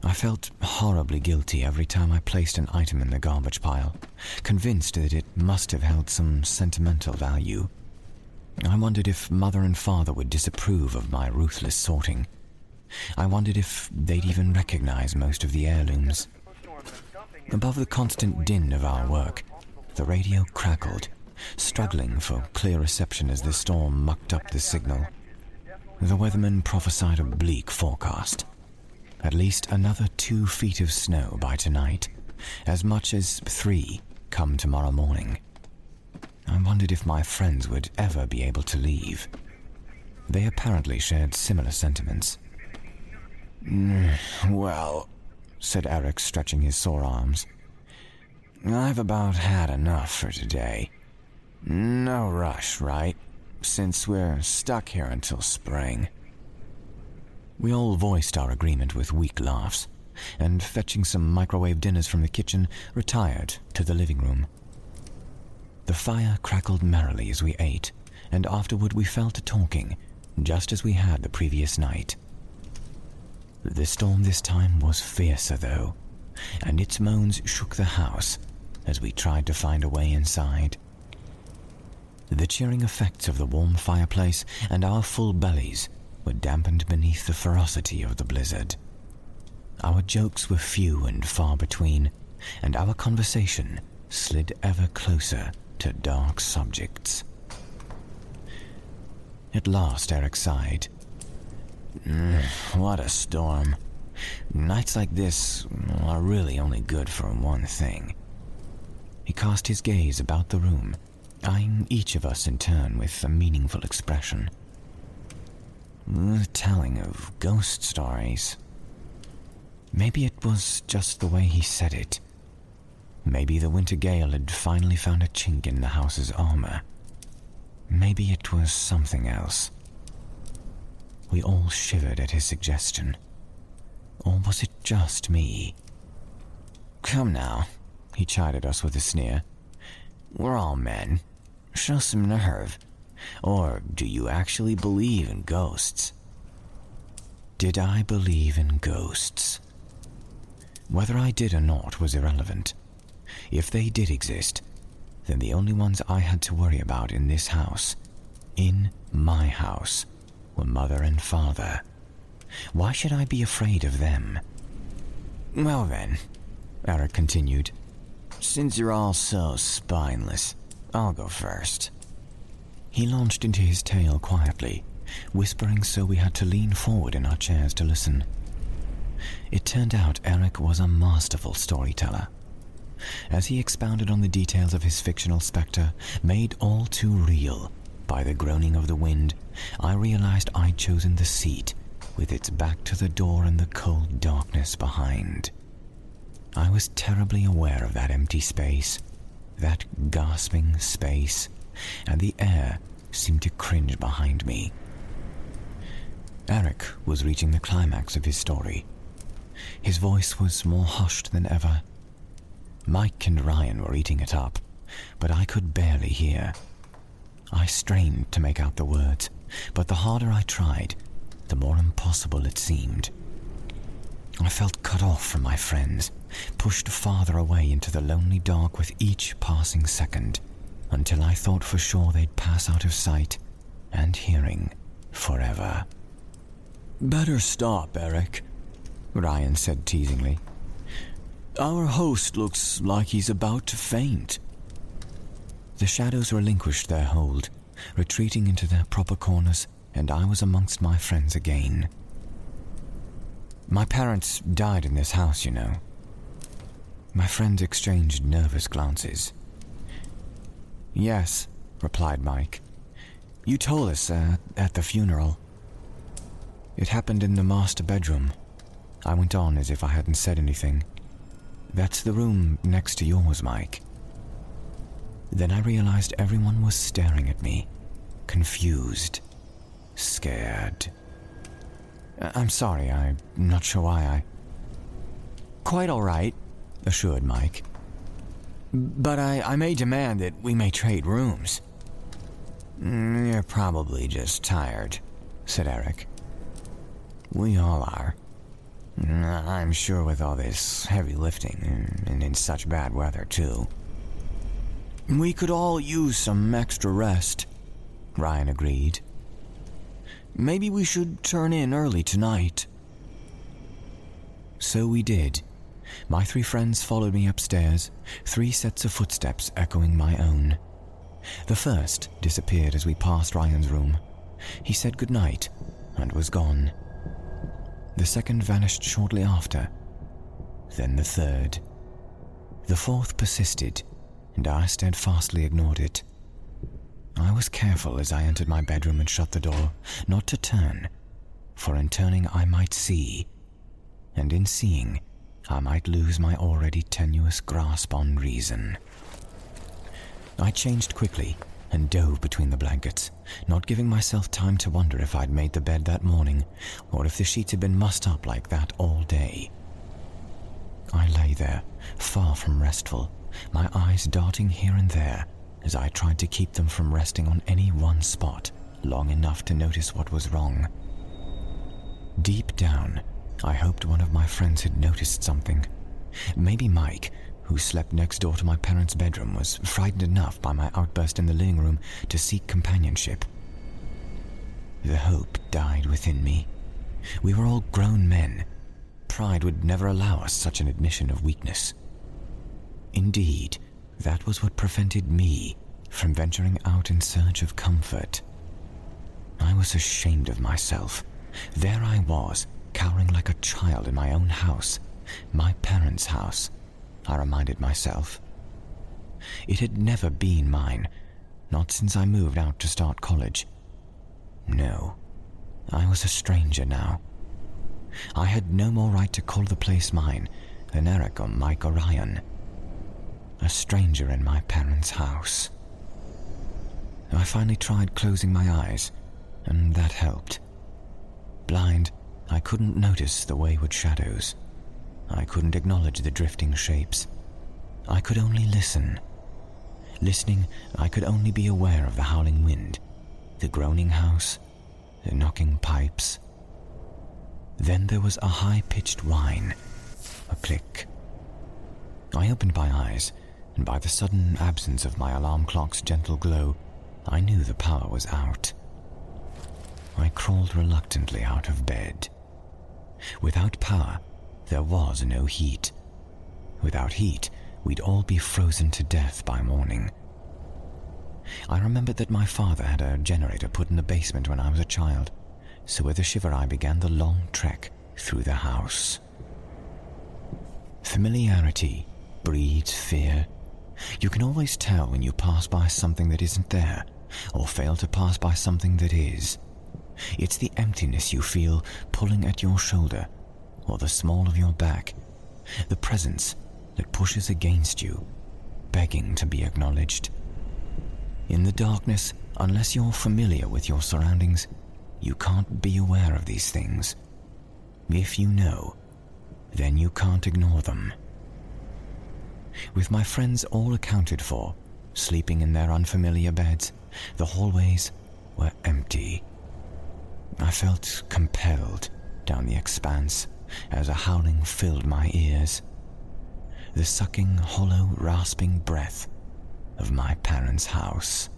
I felt horribly guilty every time I placed an item in the garbage pile, convinced that it must have held some sentimental value. I wondered if mother and father would disapprove of my ruthless sorting. I wondered if they'd even recognize most of the heirlooms. Above the constant din of our work, the radio crackled, struggling for clear reception as the storm mucked up the signal. The weatherman prophesied a bleak forecast. At least another two feet of snow by tonight, as much as three come tomorrow morning. I wondered if my friends would ever be able to leave. They apparently shared similar sentiments. Well, said Eric, stretching his sore arms, I've about had enough for today. No rush, right? Since we're stuck here until spring. We all voiced our agreement with weak laughs, and fetching some microwave dinners from the kitchen, retired to the living room. The fire crackled merrily as we ate, and afterward we fell to talking, just as we had the previous night. The storm this time was fiercer, though, and its moans shook the house as we tried to find a way inside. The cheering effects of the warm fireplace and our full bellies were dampened beneath the ferocity of the blizzard. Our jokes were few and far between, and our conversation slid ever closer to dark subjects. At last, Eric sighed. What a storm. Nights like this are really only good for one thing. He cast his gaze about the room, eyeing each of us in turn with a meaningful expression. The telling of ghost stories. Maybe it was just the way he said it. Maybe the winter gale had finally found a chink in the house's armor. Maybe it was something else. We all shivered at his suggestion. Or was it just me? Come now, he chided us with a sneer. We're all men. Show some nerve. Or do you actually believe in ghosts? Did I believe in ghosts? Whether I did or not was irrelevant. If they did exist, then the only ones I had to worry about in this house, in my house, were mother and father. Why should I be afraid of them? Well then, Eric continued, since you're all so spineless, I'll go first. He launched into his tale quietly, whispering so we had to lean forward in our chairs to listen. It turned out Eric was a masterful storyteller as he expounded on the details of his fictional spectre, made all too real by the groaning of the wind, I realized I'd chosen the seat with its back to the door and the cold darkness behind. I was terribly aware of that empty space, that gasping space, and the air seemed to cringe behind me. Eric was reaching the climax of his story. His voice was more hushed than ever, Mike and Ryan were eating it up, but I could barely hear. I strained to make out the words, but the harder I tried, the more impossible it seemed. I felt cut off from my friends, pushed farther away into the lonely dark with each passing second, until I thought for sure they'd pass out of sight and hearing forever. Better stop, Eric, Ryan said teasingly. Our host looks like he's about to faint. The shadows relinquished their hold, retreating into their proper corners, and I was amongst my friends again. My parents died in this house, you know. My friends exchanged nervous glances. Yes, replied Mike. You told us uh, at the funeral. It happened in the master bedroom. I went on as if I hadn't said anything. That's the room next to yours, Mike. Then I realized everyone was staring at me, confused, scared. I'm sorry, I'm not sure why I. Quite all right, assured Mike. But I, I may demand that we may trade rooms. Mm, you're probably just tired, said Eric. We all are. I'm sure with all this heavy lifting, and in such bad weather, too. We could all use some extra rest. Ryan agreed. Maybe we should turn in early tonight. So we did. My three friends followed me upstairs, three sets of footsteps echoing my own. The first disappeared as we passed Ryan's room. He said goodnight and was gone. The second vanished shortly after. Then the third. The fourth persisted, and I steadfastly ignored it. I was careful as I entered my bedroom and shut the door, not to turn, for in turning I might see, and in seeing, I might lose my already tenuous grasp on reason. I changed quickly and dove between the blankets, not giving myself time to wonder if I'd made the bed that morning or if the sheets had been mussed up like that all day. I lay there, far from restful, my eyes darting here and there as I tried to keep them from resting on any one spot long enough to notice what was wrong. Deep down, I hoped one of my friends had noticed something. Maybe Mike, who slept next door to my parents' bedroom, was frightened enough by my outburst in the living room to seek companionship. The hope died within me. We were all grown men. Pride would never allow us such an admission of weakness. Indeed, that was what prevented me from venturing out in search of comfort. I was ashamed of myself. There I was, cowering like a child in my own house, my parents' house, I reminded myself. It had never been mine, not since I moved out to start college. No, I was a stranger now. I had no more right to call the place mine than Eric or Mike or Ryan. A stranger in my parents' house. I finally tried closing my eyes, and that helped. Blind, I couldn't notice the wayward shadows. I couldn't acknowledge the drifting shapes. I could only listen. Listening, I could only be aware of the howling wind, the groaning house, the knocking pipes. Then there was a high pitched whine, a click. I opened my eyes, and by the sudden absence of my alarm clock's gentle glow, I knew the power was out. I crawled reluctantly out of bed. Without power, there was no heat. Without heat, we'd all be frozen to death by morning. I remembered that my father had a generator put in the basement when I was a child, so with a shiver I began the long trek through the house. Familiarity breeds fear. You can always tell when you pass by something that isn't there, or fail to pass by something that is. It's the emptiness you feel pulling at your shoulder or the small of your back, the presence that pushes against you, begging to be acknowledged. In the darkness, unless you're familiar with your surroundings, you can't be aware of these things. If you know, then you can't ignore them. With my friends all accounted for, sleeping in their unfamiliar beds, the hallways were empty. I felt compelled down the expanse as a howling filled my ears. The sucking, hollow, rasping breath of my parents' house.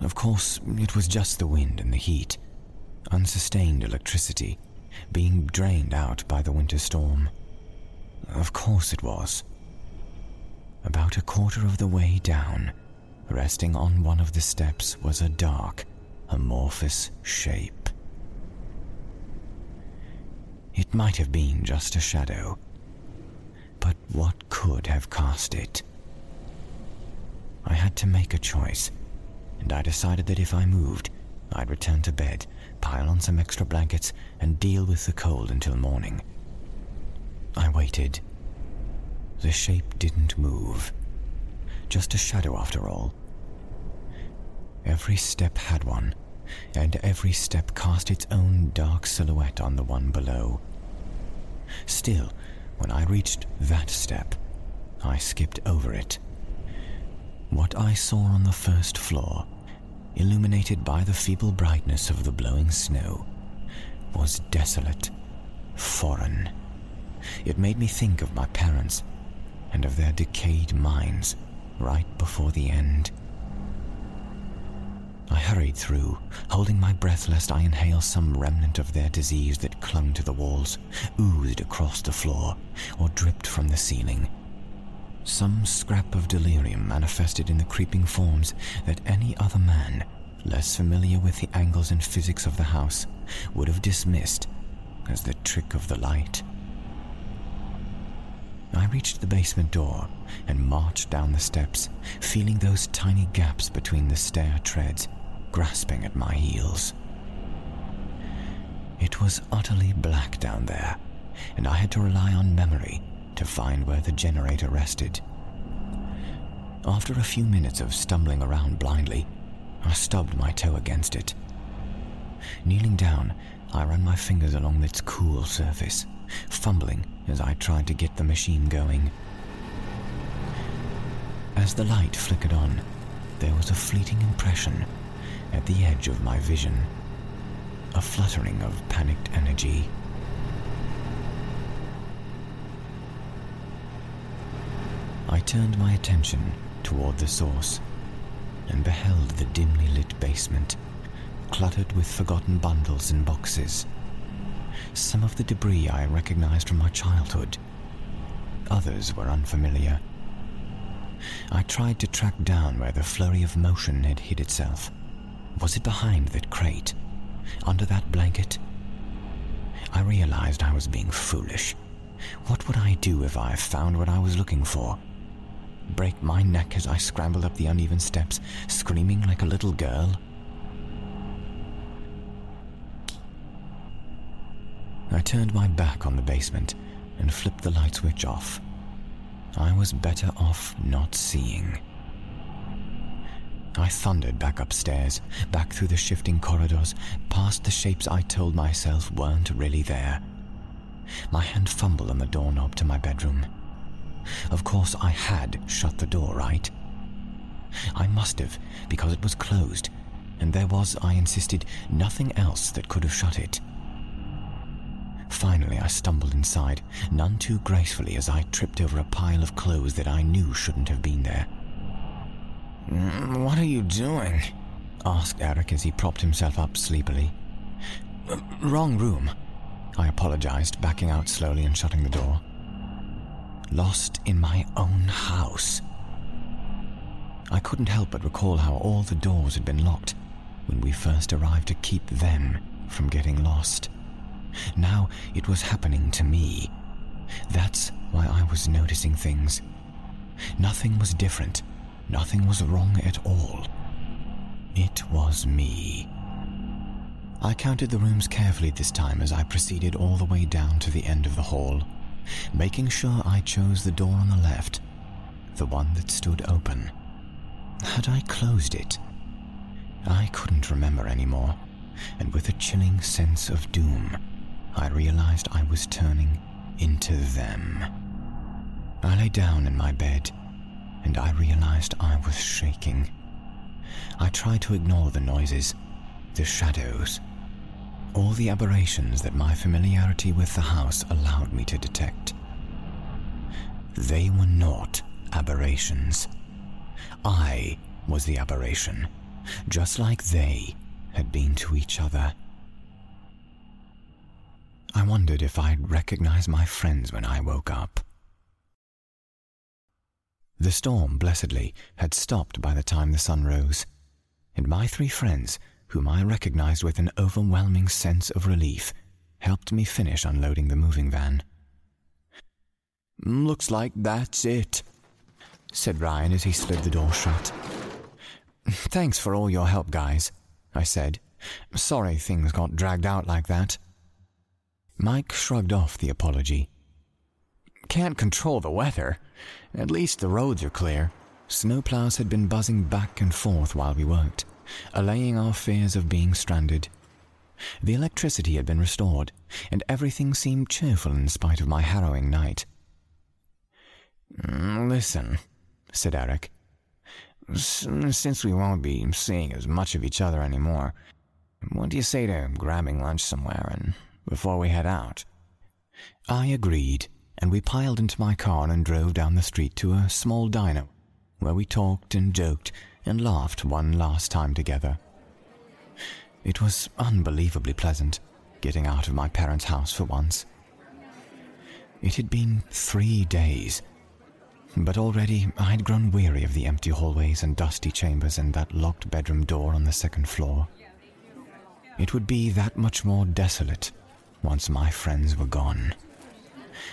Of course, it was just the wind and the heat, unsustained electricity, being drained out by the winter storm. Of course it was. About a quarter of the way down, resting on one of the steps, was a dark, amorphous shape. It might have been just a shadow, but what could have cast it? I had to make a choice, and I decided that if I moved, I'd return to bed, pile on some extra blankets, and deal with the cold until morning. I waited. The shape didn't move. Just a shadow after all. Every step had one, and every step cast its own dark silhouette on the one below. Still, when I reached that step, I skipped over it. What I saw on the first floor, illuminated by the feeble brightness of the blowing snow, was desolate, foreign. It made me think of my parents and of their decayed minds right before the end. I hurried through, holding my breath lest I inhale some remnant of their disease that clung to the walls, oozed across the floor, or dripped from the ceiling. Some scrap of delirium manifested in the creeping forms that any other man, less familiar with the angles and physics of the house, would have dismissed as the trick of the light. I reached the basement door and marched down the steps, feeling those tiny gaps between the stair treads grasping at my heels. It was utterly black down there, and I had to rely on memory to find where the generator rested. After a few minutes of stumbling around blindly, I stubbed my toe against it. Kneeling down, I ran my fingers along its cool surface, fumbling as I tried to get the machine going. As the light flickered on, there was a fleeting impression at the edge of my vision, a fluttering of panicked energy. I turned my attention toward the source and beheld the dimly lit basement, cluttered with forgotten bundles and boxes. Some of the debris I recognized from my childhood, others were unfamiliar. I tried to track down where the flurry of motion had hid itself. Was it behind that crate? Under that blanket? I realized I was being foolish. What would I do if I found what I was looking for? Break my neck as I scrambled up the uneven steps, screaming like a little girl? I turned my back on the basement and flipped the light switch off. I was better off not seeing. I thundered back upstairs, back through the shifting corridors, past the shapes I told myself weren't really there. My hand fumbled on the doorknob to my bedroom. Of course, I had shut the door, right? I must have, because it was closed, and there was, I insisted, nothing else that could have shut it. Finally, I stumbled inside, none too gracefully as I tripped over a pile of clothes that I knew shouldn't have been there. What are you doing? asked Eric as he propped himself up sleepily. Wrong room. I apologized, backing out slowly and shutting the door. Lost in my own house. I couldn't help but recall how all the doors had been locked when we first arrived to keep them from getting lost. Now it was happening to me. That's why I was noticing things. Nothing was different. Nothing was wrong at all. It was me. I counted the rooms carefully this time as I proceeded all the way down to the end of the hall, making sure I chose the door on the left, the one that stood open. Had I closed it? I couldn't remember anymore, and with a chilling sense of doom, I realized I was turning into them. I lay down in my bed, and I realized I was shaking. I tried to ignore the noises, the shadows, all the aberrations that my familiarity with the house allowed me to detect. They were not aberrations. I was the aberration, just like they had been to each other. I wondered if I'd recognize my friends when I woke up. The storm, blessedly, had stopped by the time the sun rose, and my three friends, whom I recognized with an overwhelming sense of relief, helped me finish unloading the moving van. Mm, looks like that's it, said Ryan as he slid the door shut. Thanks for all your help, guys, I said. Sorry things got dragged out like that. Mike shrugged off the apology. Can't control the weather. At least the roads are clear. Snowplows had been buzzing back and forth while we worked, allaying our fears of being stranded. The electricity had been restored, and everything seemed cheerful in spite of my harrowing night. Mm, listen, said Eric. Since we won't be seeing as much of each other anymore, what do you say to grabbing lunch somewhere and before we head out. I agreed, and we piled into my car and drove down the street to a small diner where we talked and joked and laughed one last time together. It was unbelievably pleasant, getting out of my parents' house for once. It had been three days, but already I had grown weary of the empty hallways and dusty chambers and that locked bedroom door on the second floor. It would be that much more desolate once my friends were gone.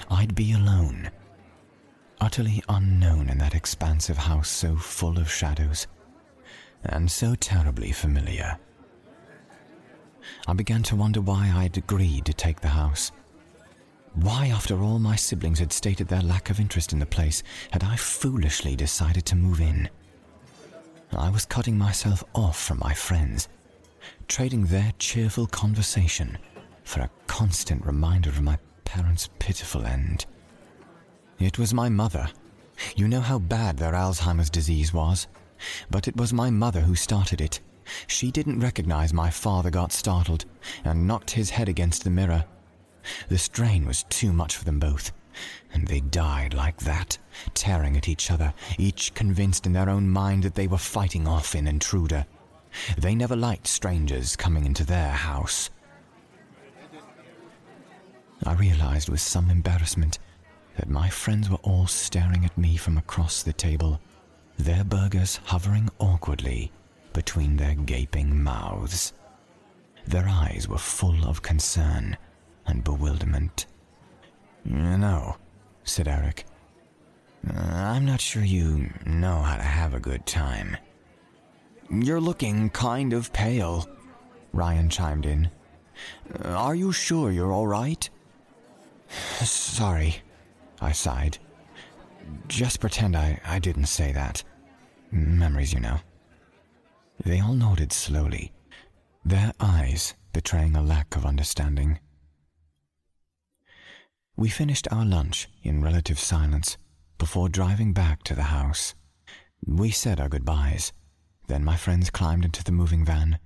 I'd be alone, utterly unknown in that expansive house so full of shadows and so terribly familiar. I began to wonder why I'd agreed to take the house. Why, after all my siblings had stated their lack of interest in the place, had I foolishly decided to move in? I was cutting myself off from my friends, trading their cheerful conversation for a constant reminder of my parents' pitiful end. It was my mother. You know how bad their Alzheimer's disease was. But it was my mother who started it. She didn't recognize my father got startled and knocked his head against the mirror. The strain was too much for them both, and they died like that, tearing at each other, each convinced in their own mind that they were fighting off an intruder. They never liked strangers coming into their house. I realized with some embarrassment that my friends were all staring at me from across the table, their burgers hovering awkwardly between their gaping mouths. Their eyes were full of concern and bewilderment. No, said Eric. Uh, I'm not sure you know how to have a good time. You're looking kind of pale, Ryan chimed in. Are you sure you're all right? Sorry, I sighed. Just pretend I, I didn't say that. Memories, you know. They all nodded slowly, their eyes betraying a lack of understanding. We finished our lunch in relative silence before driving back to the house. We said our goodbyes. Then my friends climbed into the moving van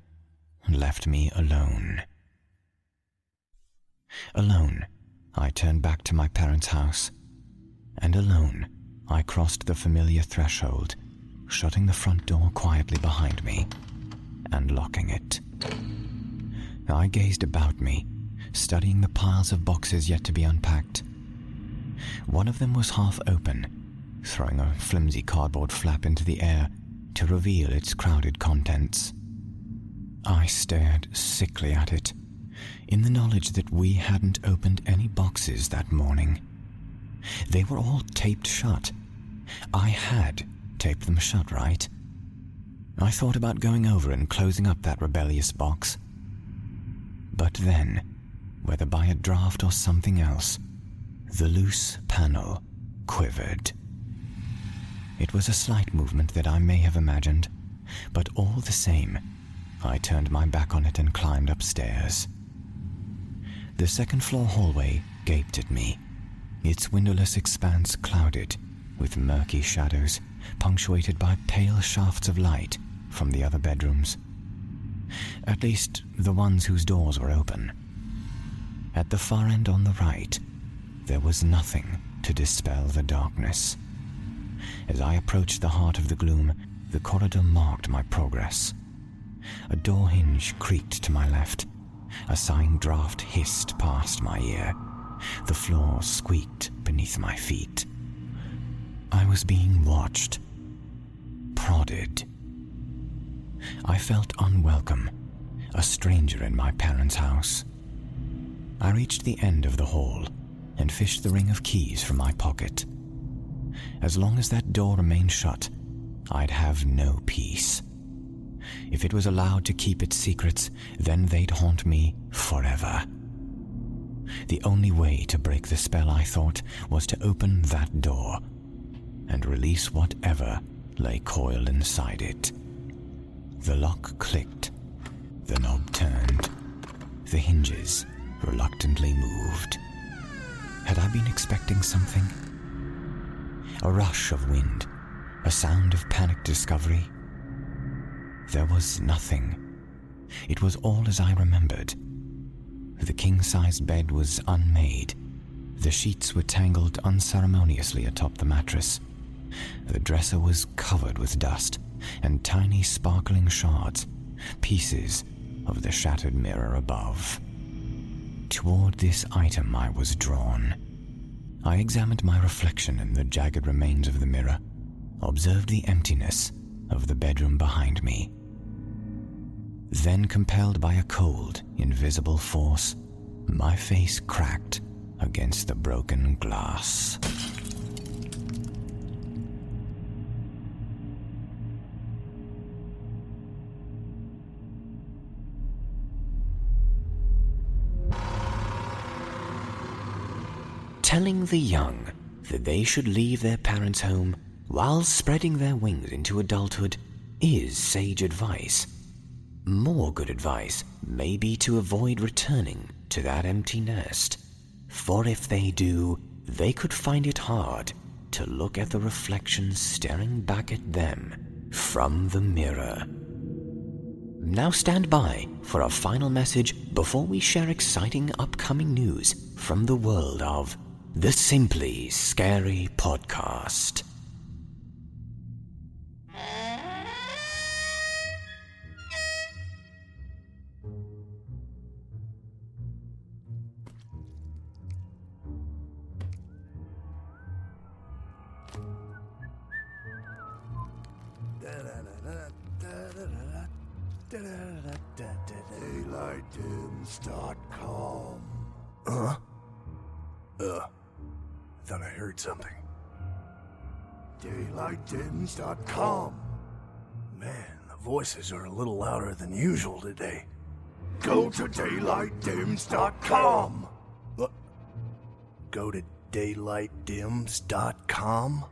and left me alone. Alone, I turned back to my parents' house, and alone, I crossed the familiar threshold, shutting the front door quietly behind me and locking it. I gazed about me, studying the piles of boxes yet to be unpacked. One of them was half open, throwing a flimsy cardboard flap into the air to reveal its crowded contents. I stared sickly at it in the knowledge that we hadn't opened any boxes that morning. They were all taped shut. I had taped them shut, right? I thought about going over and closing up that rebellious box. But then, whether by a draft or something else, the loose panel quivered. It was a slight movement that I may have imagined, but all the same, I turned my back on it and climbed upstairs. The second floor hallway gaped at me, its windowless expanse clouded with murky shadows, punctuated by pale shafts of light from the other bedrooms. At least, the ones whose doors were open. At the far end on the right, there was nothing to dispel the darkness. As I approached the heart of the gloom, the corridor marked my progress. A door hinge creaked to my left, a sighing draft hissed past my ear. The floor squeaked beneath my feet. I was being watched, prodded. I felt unwelcome, a stranger in my parents' house. I reached the end of the hall and fished the ring of keys from my pocket. As long as that door remained shut, I'd have no peace. If it was allowed to keep its secrets, then they'd haunt me forever. The only way to break the spell, I thought, was to open that door and release whatever lay coiled inside it. The lock clicked, the knob turned, the hinges reluctantly moved. Had I been expecting something? A rush of wind, a sound of panicked discovery, there was nothing. It was all as I remembered. The king sized bed was unmade. The sheets were tangled unceremoniously atop the mattress. The dresser was covered with dust and tiny sparkling shards, pieces of the shattered mirror above. Toward this item I was drawn. I examined my reflection in the jagged remains of the mirror, observed the emptiness of the bedroom behind me. Then, compelled by a cold, invisible force, my face cracked against the broken glass. Telling the young that they should leave their parents' home while spreading their wings into adulthood is sage advice. More good advice may be to avoid returning to that empty nest, for if they do, they could find it hard to look at the reflection staring back at them from the mirror. Now stand by for a final message before we share exciting upcoming news from the world of the Simply Scary Podcast. DaylightDims.com. Huh? Uh, I thought I heard something. DaylightDims.com. Man, the voices are a little louder than usual today. Go to DaylightDims.com. What? Go to DaylightDims.com?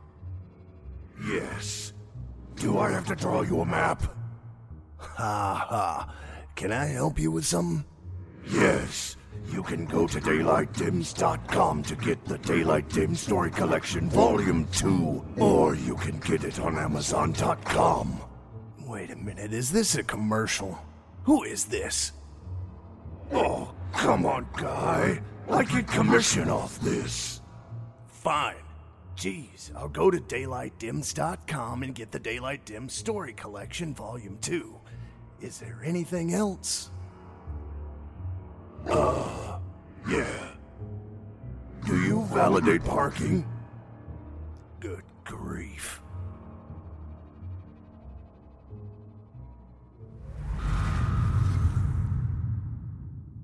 Yes. Do I have to draw you a map? Ha ha. Can I help you with something? Yes. You can go to DaylightDims.com to get the Daylight Dim Story Collection Volume 2, or you can get it on Amazon.com. Wait a minute, is this a commercial? Who is this? Oh, come on, guy. I get commission off this. Fine. Geez, I'll go to DaylightDims.com and get the Daylight Dim Story Collection Volume 2. Is there anything else? Uh, yeah. Do you validate parking? Good grief.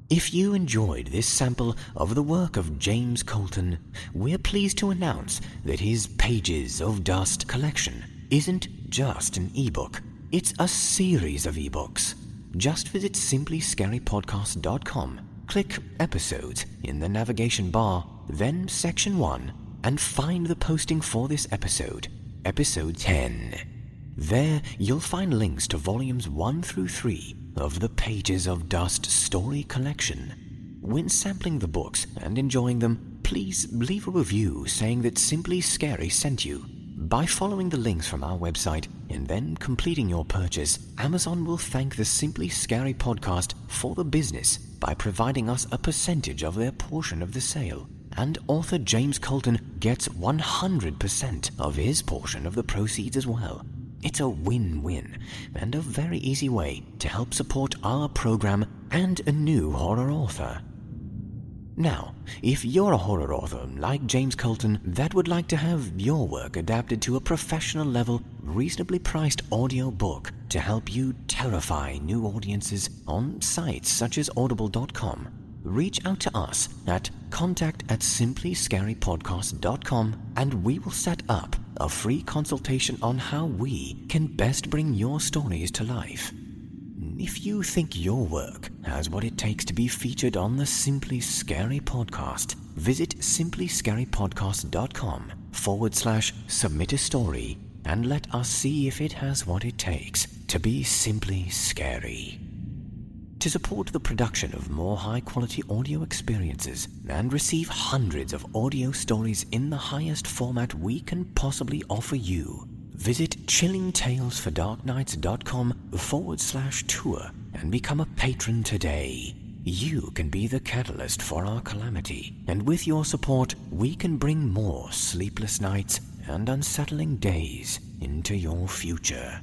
If you enjoyed this sample of the work of James Colton, we're pleased to announce that his Pages of Dust collection isn't just an ebook, it's a series of ebooks. Just visit simplyscarypodcast.com, click Episodes in the navigation bar, then Section 1, and find the posting for this episode, Episode 10. There, you'll find links to volumes 1 through 3 of the Pages of Dust story collection. When sampling the books and enjoying them, please leave a review saying that Simply Scary sent you. By following the links from our website and then completing your purchase, Amazon will thank the Simply Scary podcast for the business by providing us a percentage of their portion of the sale. And author James Colton gets 100% of his portion of the proceeds as well. It's a win win and a very easy way to help support our program and a new horror author. Now, if you're a horror author like James Colton that would like to have your work adapted to a professional level, reasonably priced audio book to help you terrify new audiences on sites such as audible.com, reach out to us at contact at simplyscarypodcast.com and we will set up a free consultation on how we can best bring your stories to life. If you think your work has what it takes to be featured on the Simply Scary podcast, visit simplyscarypodcast.com forward slash submit a story and let us see if it has what it takes to be simply scary. To support the production of more high quality audio experiences and receive hundreds of audio stories in the highest format we can possibly offer you, visit chillingtalesfordarknights.com forward slash tour and become a patron today. You can be the catalyst for our calamity, and with your support, we can bring more sleepless nights and unsettling days into your future.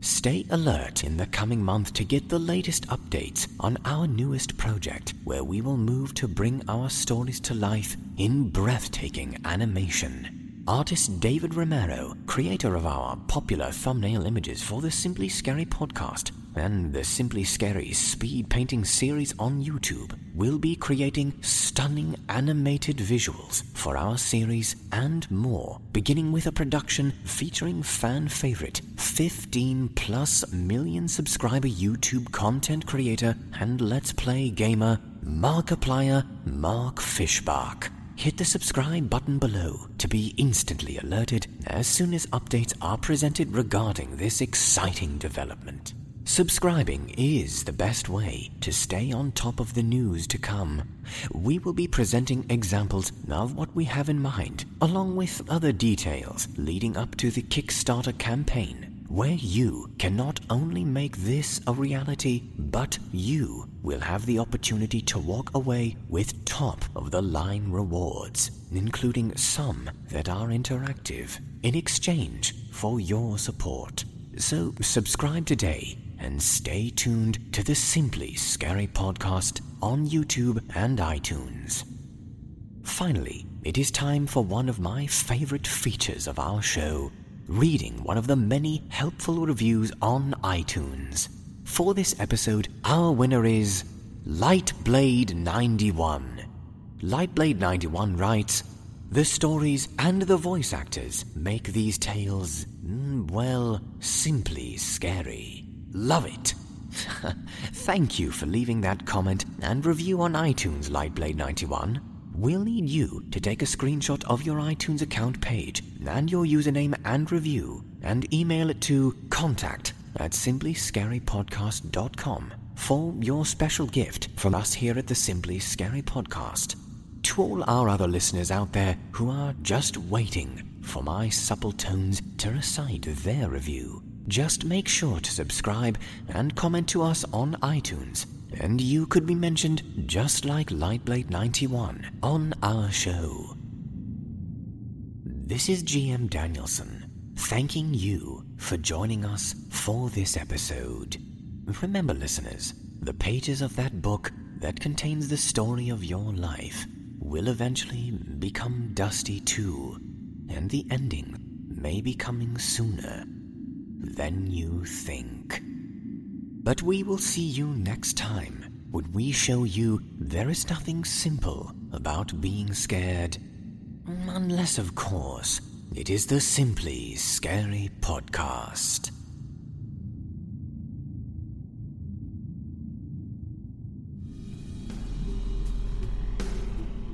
Stay alert in the coming month to get the latest updates on our newest project, where we will move to bring our stories to life in breathtaking animation. Artist David Romero, creator of our popular thumbnail images for the Simply Scary podcast, and the Simply Scary speed painting series on YouTube will be creating stunning animated visuals for our series and more, beginning with a production featuring fan favorite 15 plus million subscriber YouTube content creator and Let's Play gamer Markiplier Mark Fischbach. Hit the subscribe button below to be instantly alerted as soon as updates are presented regarding this exciting development. Subscribing is the best way to stay on top of the news to come. We will be presenting examples of what we have in mind, along with other details leading up to the Kickstarter campaign, where you can not only make this a reality, but you will have the opportunity to walk away with top of the line rewards, including some that are interactive, in exchange for your support. So subscribe today and stay tuned to the Simply Scary podcast on YouTube and iTunes. Finally, it is time for one of my favorite features of our show reading one of the many helpful reviews on iTunes. For this episode, our winner is Lightblade91. Lightblade91 writes, The stories and the voice actors make these tales, mm, well, simply scary. Love it. Thank you for leaving that comment and review on iTunes, Lightblade91. We'll need you to take a screenshot of your iTunes account page and your username and review and email it to contact at simplyscarypodcast.com for your special gift from us here at the Simply Scary Podcast. To all our other listeners out there who are just waiting for my supple tones to recite their review, just make sure to subscribe and comment to us on iTunes, and you could be mentioned just like Lightblade91 on our show. This is GM Danielson, thanking you for joining us for this episode. Remember, listeners, the pages of that book that contains the story of your life will eventually become dusty too, and the ending may be coming sooner than you think. But we will see you next time when we show you there is nothing simple about being scared. Unless, of course, it is the Simply Scary Podcast.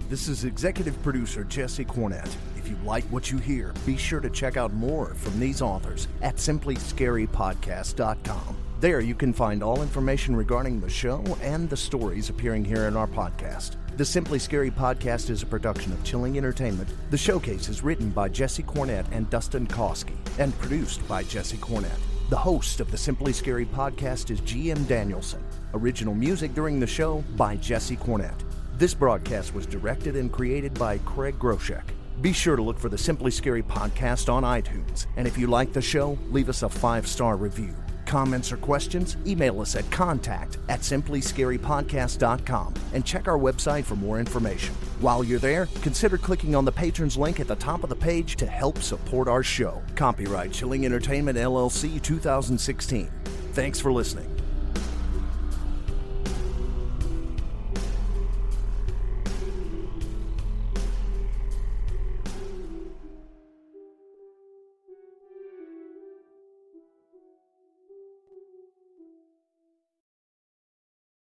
This is executive producer Jesse Cornett. If you like what you hear, be sure to check out more from these authors at simplyscarypodcast.com. There you can find all information regarding the show and the stories appearing here in our podcast. The Simply Scary podcast is a production of Chilling Entertainment. The showcase is written by Jesse Cornett and Dustin Kosky and produced by Jesse Cornett. The host of the Simply Scary podcast is GM Danielson. Original music during the show by Jesse Cornett. This broadcast was directed and created by Craig Groshek. Be sure to look for the Simply Scary podcast on iTunes. And if you like the show, leave us a five star review. Comments or questions? Email us at contact at simplyscarypodcast.com and check our website for more information. While you're there, consider clicking on the patrons link at the top of the page to help support our show. Copyright Chilling Entertainment LLC 2016. Thanks for listening.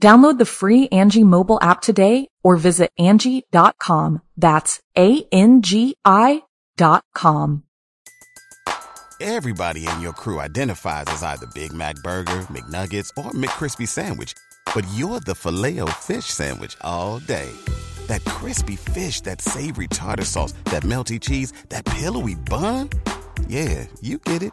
Download the free Angi mobile app today or visit Angi.com. That's A-N-G-I dot com. Everybody in your crew identifies as either Big Mac Burger, McNuggets, or McCrispy Sandwich. But you're the filet fish Sandwich all day. That crispy fish, that savory tartar sauce, that melty cheese, that pillowy bun. Yeah, you get it.